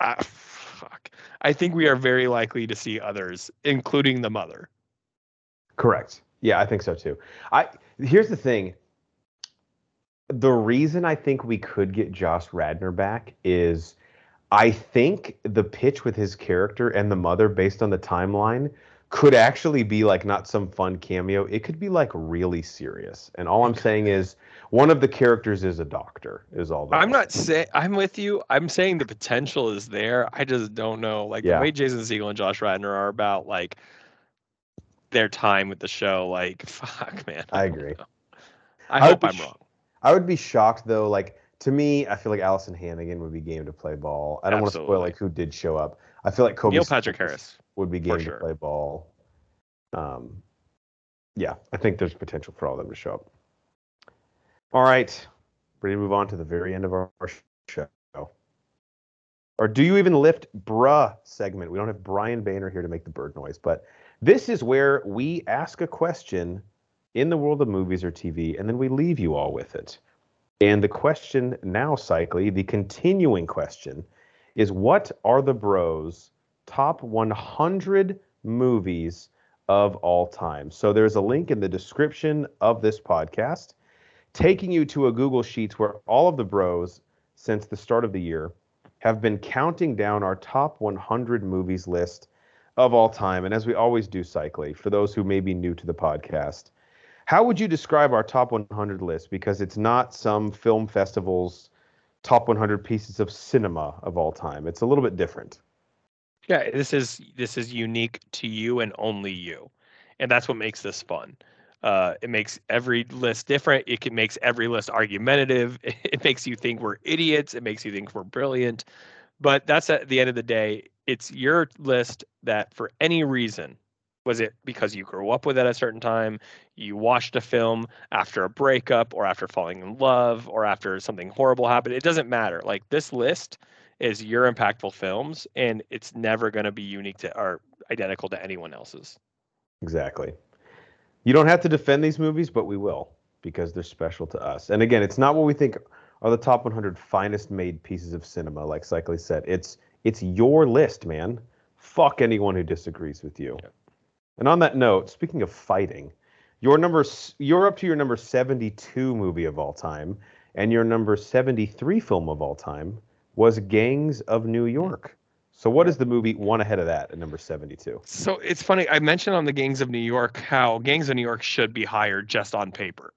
Uh, fuck. I think we are very likely to see others, including the mother. Correct. Yeah, I think so too. I here's the thing. The reason I think we could get Josh Radnor back is I think the pitch with his character and the mother based on the timeline could actually be like not some fun cameo. It could be like really serious. And all I'm saying is one of the characters is a doctor is all that I'm not saying I'm with you. I'm saying the potential is there. I just don't know. Like Yeah. the way Jason Segel and Josh Radnor are about like their time with the show. Like fuck, man. I don't agree. know. I, I hope I'm sh- wrong. I would be shocked though. Like to me, I feel like Alyson Hannigan would be game to play ball. I don't want to spoil like who did show up. I feel like Cobie Neil Patrick Harris. Would be game to play ball. Um, yeah, I think there's potential for all of them to show up. All right, ready to move on to the very end of our our show. Or do you even lift bruh segment? We don't have Brian Boehner here to make the bird noise, but this is where we ask a question in the world of movies or TV, and then we leave you all with it. And the question now, Cycly, the continuing question is what are the bros top 100 movies of all time? So there's a link in the description of this podcast taking you to a Google Sheets where all of the bros since the start of the year have been counting down our top 100 movies list of all time. And as we always do, Cycly, for those who may be new to the podcast, how would you describe our top 100 list? Because it's not some film festival's top 100 pieces of cinema of all time. It's a little bit different. Yeah, this is this is unique to you and only you, and that's what makes this fun. Uh, it makes every list different. It can, makes every list argumentative. It makes you think we're idiots. It makes you think we're brilliant. But that's at the end of the day. It's your list that, for any reason, was it because you grew up with it at a certain time, you watched a film after a breakup, or after falling in love, or after something horrible happened. It doesn't matter. Like this list is your impactful films, and it's never going to be unique to or identical to anyone else's. Exactly. You don't have to defend these movies, but we will because they're special to us. And again, it's not what we think are the top 100 finest made pieces of cinema, like Cycly said. It's it's your list, man. Fuck anyone who disagrees with you. Yep. And on that note, speaking of fighting, your number you're up to your number 72 movie of all time, and your number 73 film of all time was Gangs of New York. So what is the movie one ahead of that at number 72? So it's funny. I mentioned on the Gangs of New York how Gangs of New York should be higher just on paper.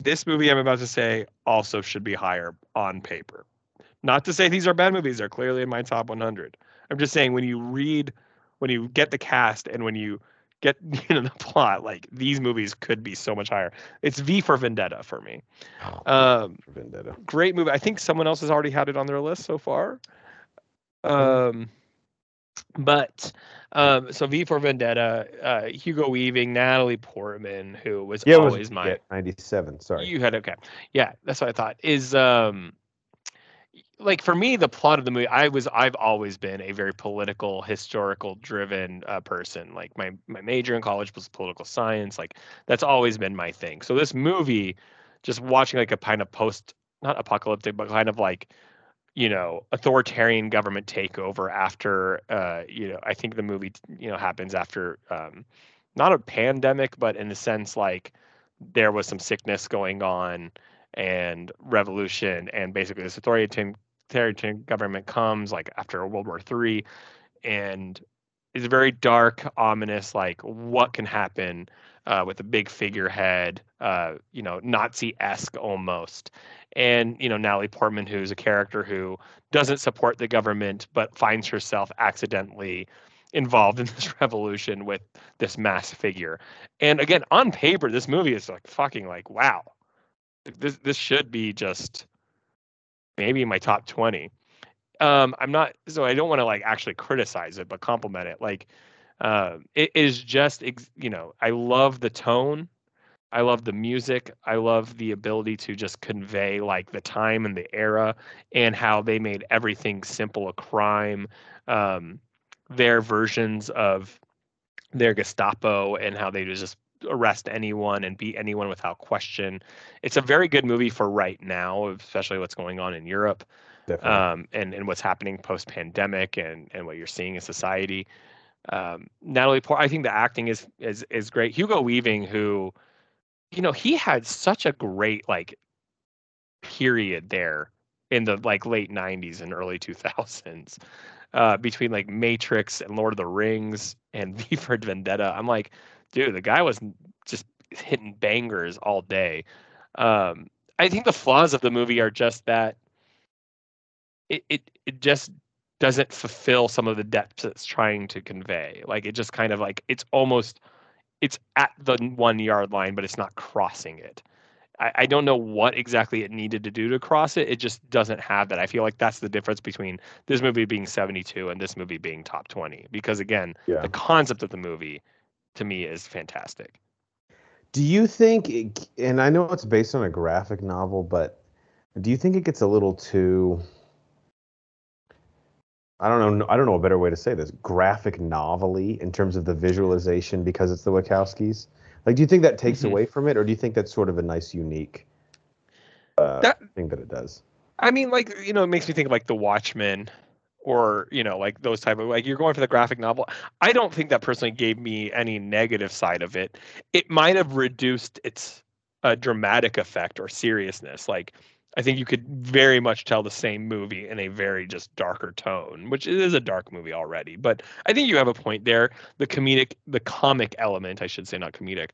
This movie I'm about to say also should be higher on paper. Not to say these are bad movies; they're clearly in my top 100. I'm just saying when you read, when you get the cast, and when you get you know the plot, like these movies could be so much higher. It's V for Vendetta for me. Um, For Vendetta. great movie. I think someone else has already had it on their list so far. Um, but um, so V for Vendetta, uh, Hugo Weaving, Natalie Portman, who was Yeah, it was always my yeah, 97. Sorry. you had okay, yeah, that's what I thought. Is um, like for me, the plot of the movie. I was I've always been a very political, historical driven uh, person. Like my my major in college was political science. Like that's always been my thing. So this movie, just watching like a kind of post not apocalyptic, but kind of like you know authoritarian government takeover after uh you know i think the movie you know happens after um not a pandemic, but in the sense like there was some sickness going on and revolution, and basically this authoritarian government comes like after World War Three, and is very dark, ominous. Like what can happen uh, with a big figurehead, uh, you know, Nazi esque almost. And you know Natalie Portman, who's a character who doesn't support the government but finds herself accidentally involved in this revolution with this mass figure. And again, on paper, this movie is like fucking like wow. This this should be just maybe my top twenty. Um, I'm not so I don't want to like actually criticize it, but compliment it. Like, uh, it is just you know I love the tone. I love the music. I love the ability to just convey like the time and the era and how they made everything simple a crime. Um, their versions of their Gestapo and how they just arrest anyone and beat anyone without question. It's a very good movie for right now, especially what's going on in Europe um, and and what's happening post pandemic and and what you're seeing in society. Um, Natalie Port, I think the acting is is is great. Hugo Weaving, who, you know, he had such a great like period there in the like late 90s and early 2000s uh, between like Matrix and Lord of the Rings and V for Vendetta. I'm like, dude, the guy was just hitting bangers all day. Um, I think the flaws of the movie are just that it, it it just doesn't fulfill some of the depths it's trying to convey. Like it just kind of like it's almost it's at the one yard line, but it's not crossing it. I, I don't know what exactly it needed to do to cross it. It just doesn't have that. I feel like that's the difference between this movie being 72 and this movie being top 20. Because again, yeah. the concept of the movie to me is fantastic. Do you think, it, and I know it's based on a graphic novel, but do you think it gets a little too? I don't know. I don't know a better way to say this. Graphic novelly in terms of the visualization because it's the Wachowskis. Like, do you think that takes mm-hmm. away from it, or do you think that's sort of a nice, unique uh, that, thing that it does? I mean, like you know, it makes me think of like The Watchmen, or you know, like those type of like you're going for the graphic novel. I don't think that personally gave me any negative side of it. It might have reduced its uh, dramatic effect or seriousness. Like I think you could very much tell the same movie in a very just darker tone, which is a dark movie already. But I think you have a point there. The comedic, the comic element, I should say, not comedic,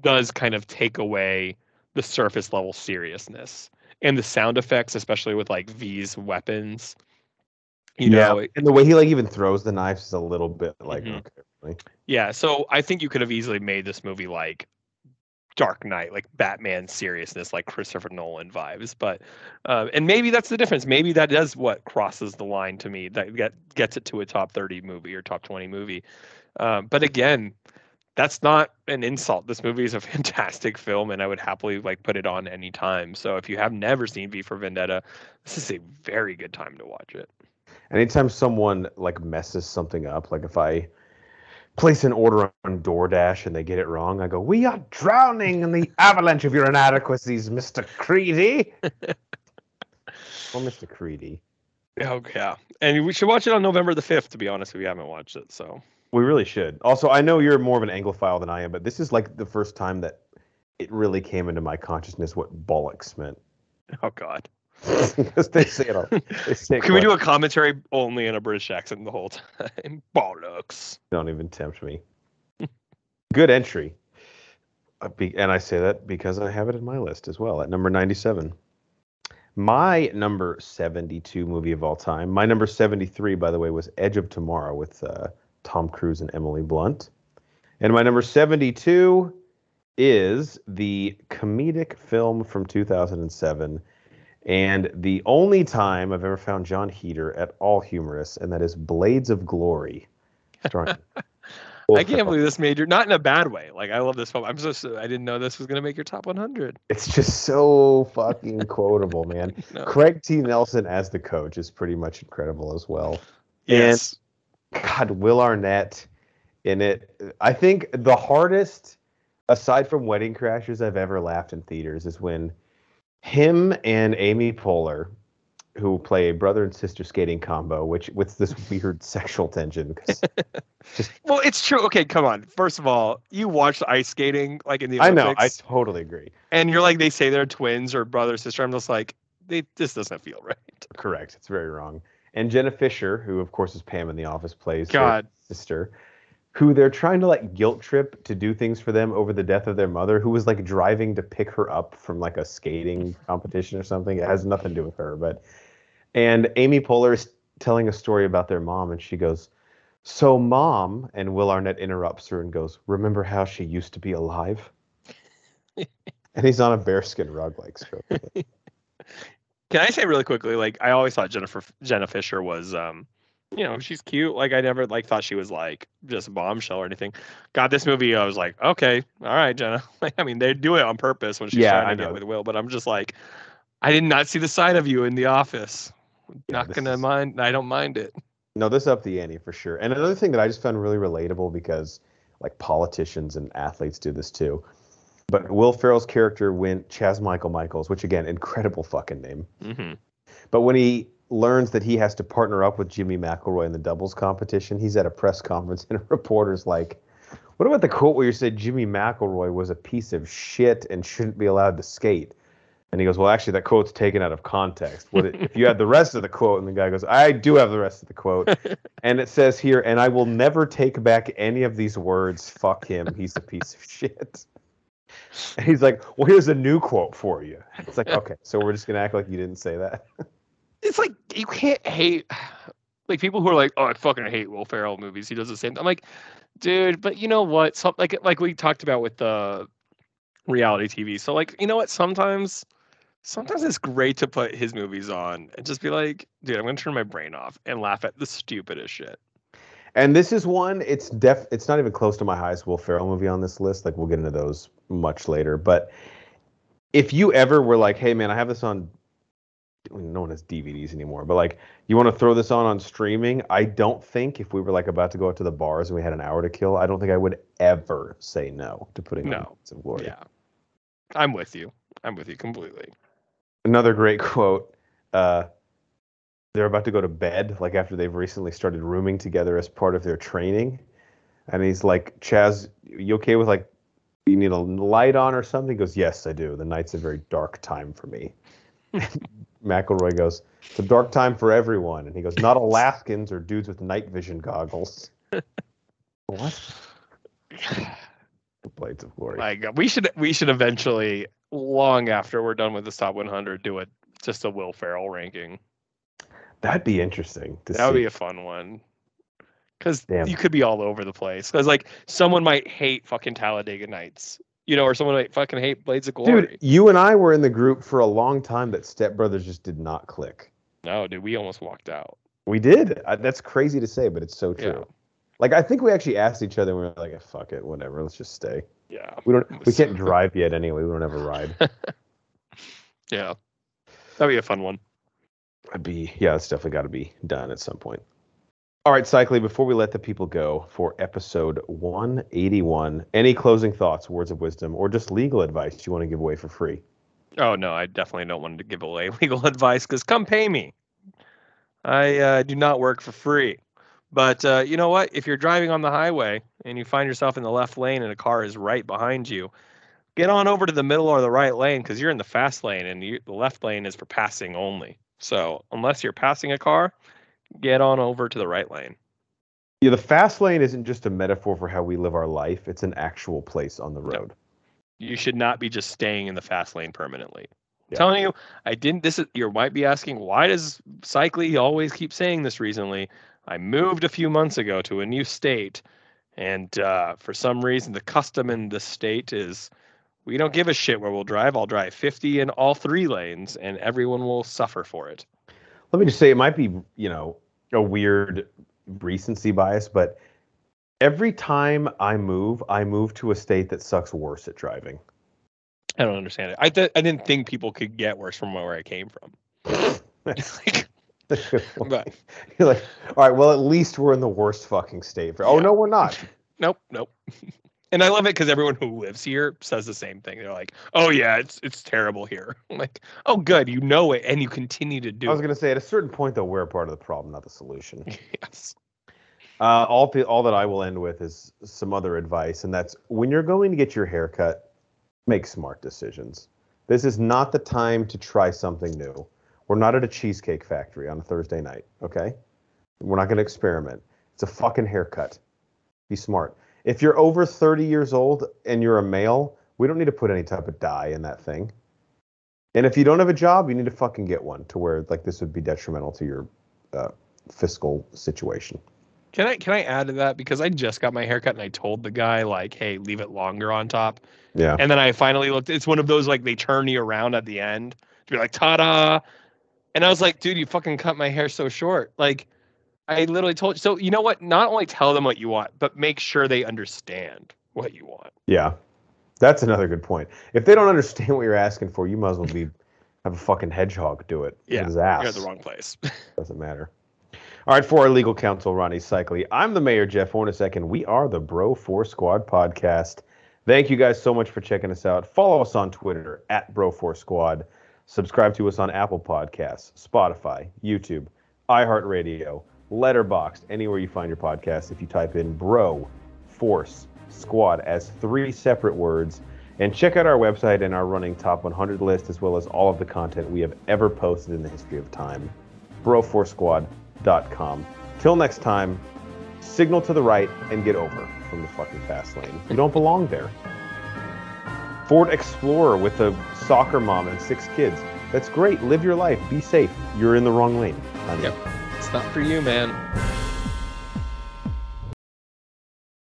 does kind of take away the surface level seriousness and the sound effects, especially with like V's weapons. You yeah, know, and the way he like even throws the knives is a little bit like mm-hmm. okay. Yeah, so I think you could have easily made this movie like Dark Knight, like Batman seriousness, like Christopher Nolan vibes. But uh, and maybe that's the difference. Maybe that is what crosses the line to me that get, gets it to a top thirty movie or top twenty movie. Um, but again, that's not an insult. This movie is a fantastic film, and I would happily like put it on anytime. So if you have never seen V for Vendetta, this is a very good time to watch it. Anytime someone like messes something up, like if I place an order on DoorDash and they get it wrong, I go, "We are drowning in the avalanche of your inadequacies, Mister Creedy." well, Mister Creedy. Oh yeah, and we should watch it on November the fifth. To be honest, if you haven't watched it, so we really should. Also, I know you're more of an Anglophile than I am, but this is like the first time that it really came into my consciousness what bollocks meant. Oh God. Because they say it all. Say Can we do a commentary only in a British accent the whole time? Bollocks. Don't even tempt me. Good entry. Uh, and I say that because I have it in my list as well at number 97. My number 72 movie of all time. My number 73, by the way, was Edge of Tomorrow with uh, Tom Cruise and Emily Blunt. And my number 72 is the comedic film from 2007 and the only time I've ever found Jon Heder at all humorous, and that is Blades of Glory. I can't believe this made your not in a bad way. Like I love this film. I'm so I didn't know this was gonna make your top 100. It's just so fucking quotable, man. no. Craig T. Nelson as the coach is pretty much incredible as well. Yes. And God, Will Arnett in it. I think the hardest, aside from Wedding Crashers, I've ever laughed in theaters is when him and Amy Poehler who play a brother and sister skating combo, which with this weird sexual tension. 'cause Well, it's true. Okay, come on. First of all, you watch ice skating like in the Olympics. I know, I totally agree. and you're like they say they're twins or brother sister. I'm just like, they this doesn't feel right. Correct. It's very wrong. And Jenna Fischer, who of course is Pam in The Office, plays God. sister, who they're trying to like guilt trip to do things for them over the death of their mother, who was like driving to pick her up from like a skating competition or something. It has nothing to do with her, but and Amy Poehler is telling a story about their mom, and she goes, "So, mom," and Will Arnett interrupts her and goes, "Remember how she used to be alive?" and he's on a bearskin rug, like stroking. Can I say really quickly? Like I always thought Jennifer Jenna Fischer was, um, you know, she's cute. Like I never like thought she was like just a bombshell or anything. God, this movie, I was like, okay, all right, Jenna. Like I mean, they do it on purpose when she's Yeah, trying to get with Will, but I'm just like, I did not see the side of you in the office. Yeah, not gonna is- mind. I don't mind it. No, this upped the ante for sure. And another thing that I just found really relatable because like politicians and athletes do this too. But Will Ferrell's character went Chaz Michael Michaels, which again, incredible fucking name. hmm But when he learns that he has to partner up with Jimmy McElroy in the doubles competition, he's at a press conference and a reporter's like, "What about the quote where you said Jimmy McElroy was a piece of shit and shouldn't be allowed to skate?" And he goes, "Well, actually, that quote's taken out of context. What it, if you had the rest of the quote?" And the guy goes, "I do have the rest of the quote." and it says here, "And I will never take back any of these words. Fuck him. He's a piece of shit." And he's like, "Well, here's a new quote for you." It's like, okay, so we're just gonna act like you didn't say that. It's like you can't hate like people who are like, oh, I fucking hate Will Ferrell movies. He does the same. I'm like, dude, but you know what? Like like we talked about with the reality TV. So like, you know what? Sometimes sometimes it's great to put his movies on and just be like, dude, I'm gonna turn my brain off and laugh at the stupidest shit. And this is one. It's def. It's not even close to my highest Will Ferrell movie on this list. Like we'll get into those much later. But if you ever were like, "Hey, man, I have this on," no one has DVDs anymore. But like, you want to throw this on on streaming? I don't think if we were like about to go out to the bars and we had an hour to kill, I don't think I would ever say no to putting on No. Of Glory. Yeah, I'm with you. I'm with you completely. Another great quote. Uh, they're about to go to bed, like after they've recently started rooming together as part of their training. And he's like, Chaz, you okay with like, you need a light on or something? He goes, Yes, I do. The night's a very dark time for me. McElroy goes, It's a dark time for everyone. And he goes, Not Alaskans or dudes with night vision goggles. what? The Blades of Glory. My God, we should we should eventually, long after we're done with the top 100, do it just a Will Ferrell ranking. That'd be interesting to That would be a fun one. Because you could be all over the place. Because like someone might hate fucking Talladega Nights, you know, or someone might fucking hate Blades of Glory. Dude, you and I were in the group for a long time that Step Brothers just did not click. No, dude, we almost walked out. We did. I, that's crazy to say, but it's so true. Yeah. Like I think we actually asked each other, and we were like, eh, "Fuck it, whatever. Let's just stay. Yeah, We don't. We can't drive yet anyway. We don't have a ride." yeah, that'd be a fun one. I'd be. Yeah, it's definitely got to be done at some point. All right, Cycly. Before we let the people go for episode 181, any closing thoughts, words of wisdom, or just legal advice you want to give away for free? Oh no, I definitely don't want to give away legal advice because come pay me. I uh, do not work for free. But uh, you know what? If you're driving on the highway and you find yourself in the left lane and a car is right behind you, get on over to the middle or the right lane because you're in the fast lane and you, the left lane is for passing only. So unless you're passing a car, get on over to the right lane. Yeah, the fast lane isn't just a metaphor for how we live our life; it's an actual place on the road. You should not be just staying in the fast lane permanently. Yeah. telling you, I didn't. This is you might be asking, why does Cycly always keep saying this recently? I moved a few months ago to a new state, and uh, for some reason, the custom in the state is we don't give a shit where we'll drive. I'll drive 50 in all three lanes, and everyone will suffer for it. Let me just say, it might be, you know, a weird recency bias, but every time I move, I move to a state that sucks worse at driving. I don't understand it. I, th- I didn't think people could get worse from where I came from. Like, but You're like, all right, well, at least we're in the worst fucking state. For, oh Yeah. no, we're not. nope, nope. And I love it because everyone who lives here says the same thing. They're like, "Oh yeah, it's it's terrible here." I'm like, "Oh good, you know it, and you continue to do." It. I was it. gonna say at a certain point though, we're a part of the problem, not the solution. yes. Uh, all all that I will end with is some other advice, and that's when you're going to get your hair cut, make smart decisions. This is not the time to try something new. We're not at a cheesecake factory on a Thursday night, okay? We're not going to experiment. It's a fucking haircut. Be smart. If you're over 30 years old and you're a male, we don't need to put any type of dye in that thing. And if you don't have a job, you need to fucking get one to where like this would be detrimental to your uh, fiscal situation. Can I can I add to that because I just got my haircut and I told the guy like, "Hey, leave it longer on top." Yeah. And then I finally looked. It's one of those like they turn you around at the end to be like, "Ta-da!" And I was like, "Dude, you fucking cut my hair so short." Like, I literally told. You. So you know what? Not only tell them what you want, but make sure they understand what you want. Yeah, that's another good point. If they don't understand what you're asking for, you might as well be have a fucking hedgehog do it. Yeah, his ass. You're at the wrong place. Doesn't matter. All right, for our legal counsel, Ronnie Cycli, I'm the mayor, Jeff Hornacek, and we are the Bro Force Squad podcast. Thank you guys so much for checking us out. Follow us on Twitter at Bro Force Squad. Subscribe to us on Apple Podcasts, Spotify, YouTube, iHeartRadio, Letterboxd, anywhere you find your podcast. If you type in Bro Force Squad as three separate words, and check out our website and our running top 100 list, as well as all of the content we have ever posted in the history of time. broforcesquad.com. Till next time, signal to the right and get over from the fucking fast lane. You don't belong there. Ford Explorer with a soccer mom and six kids. That's great. Live your life. Be safe. You're in the wrong lane. Yep. It's not for you, man.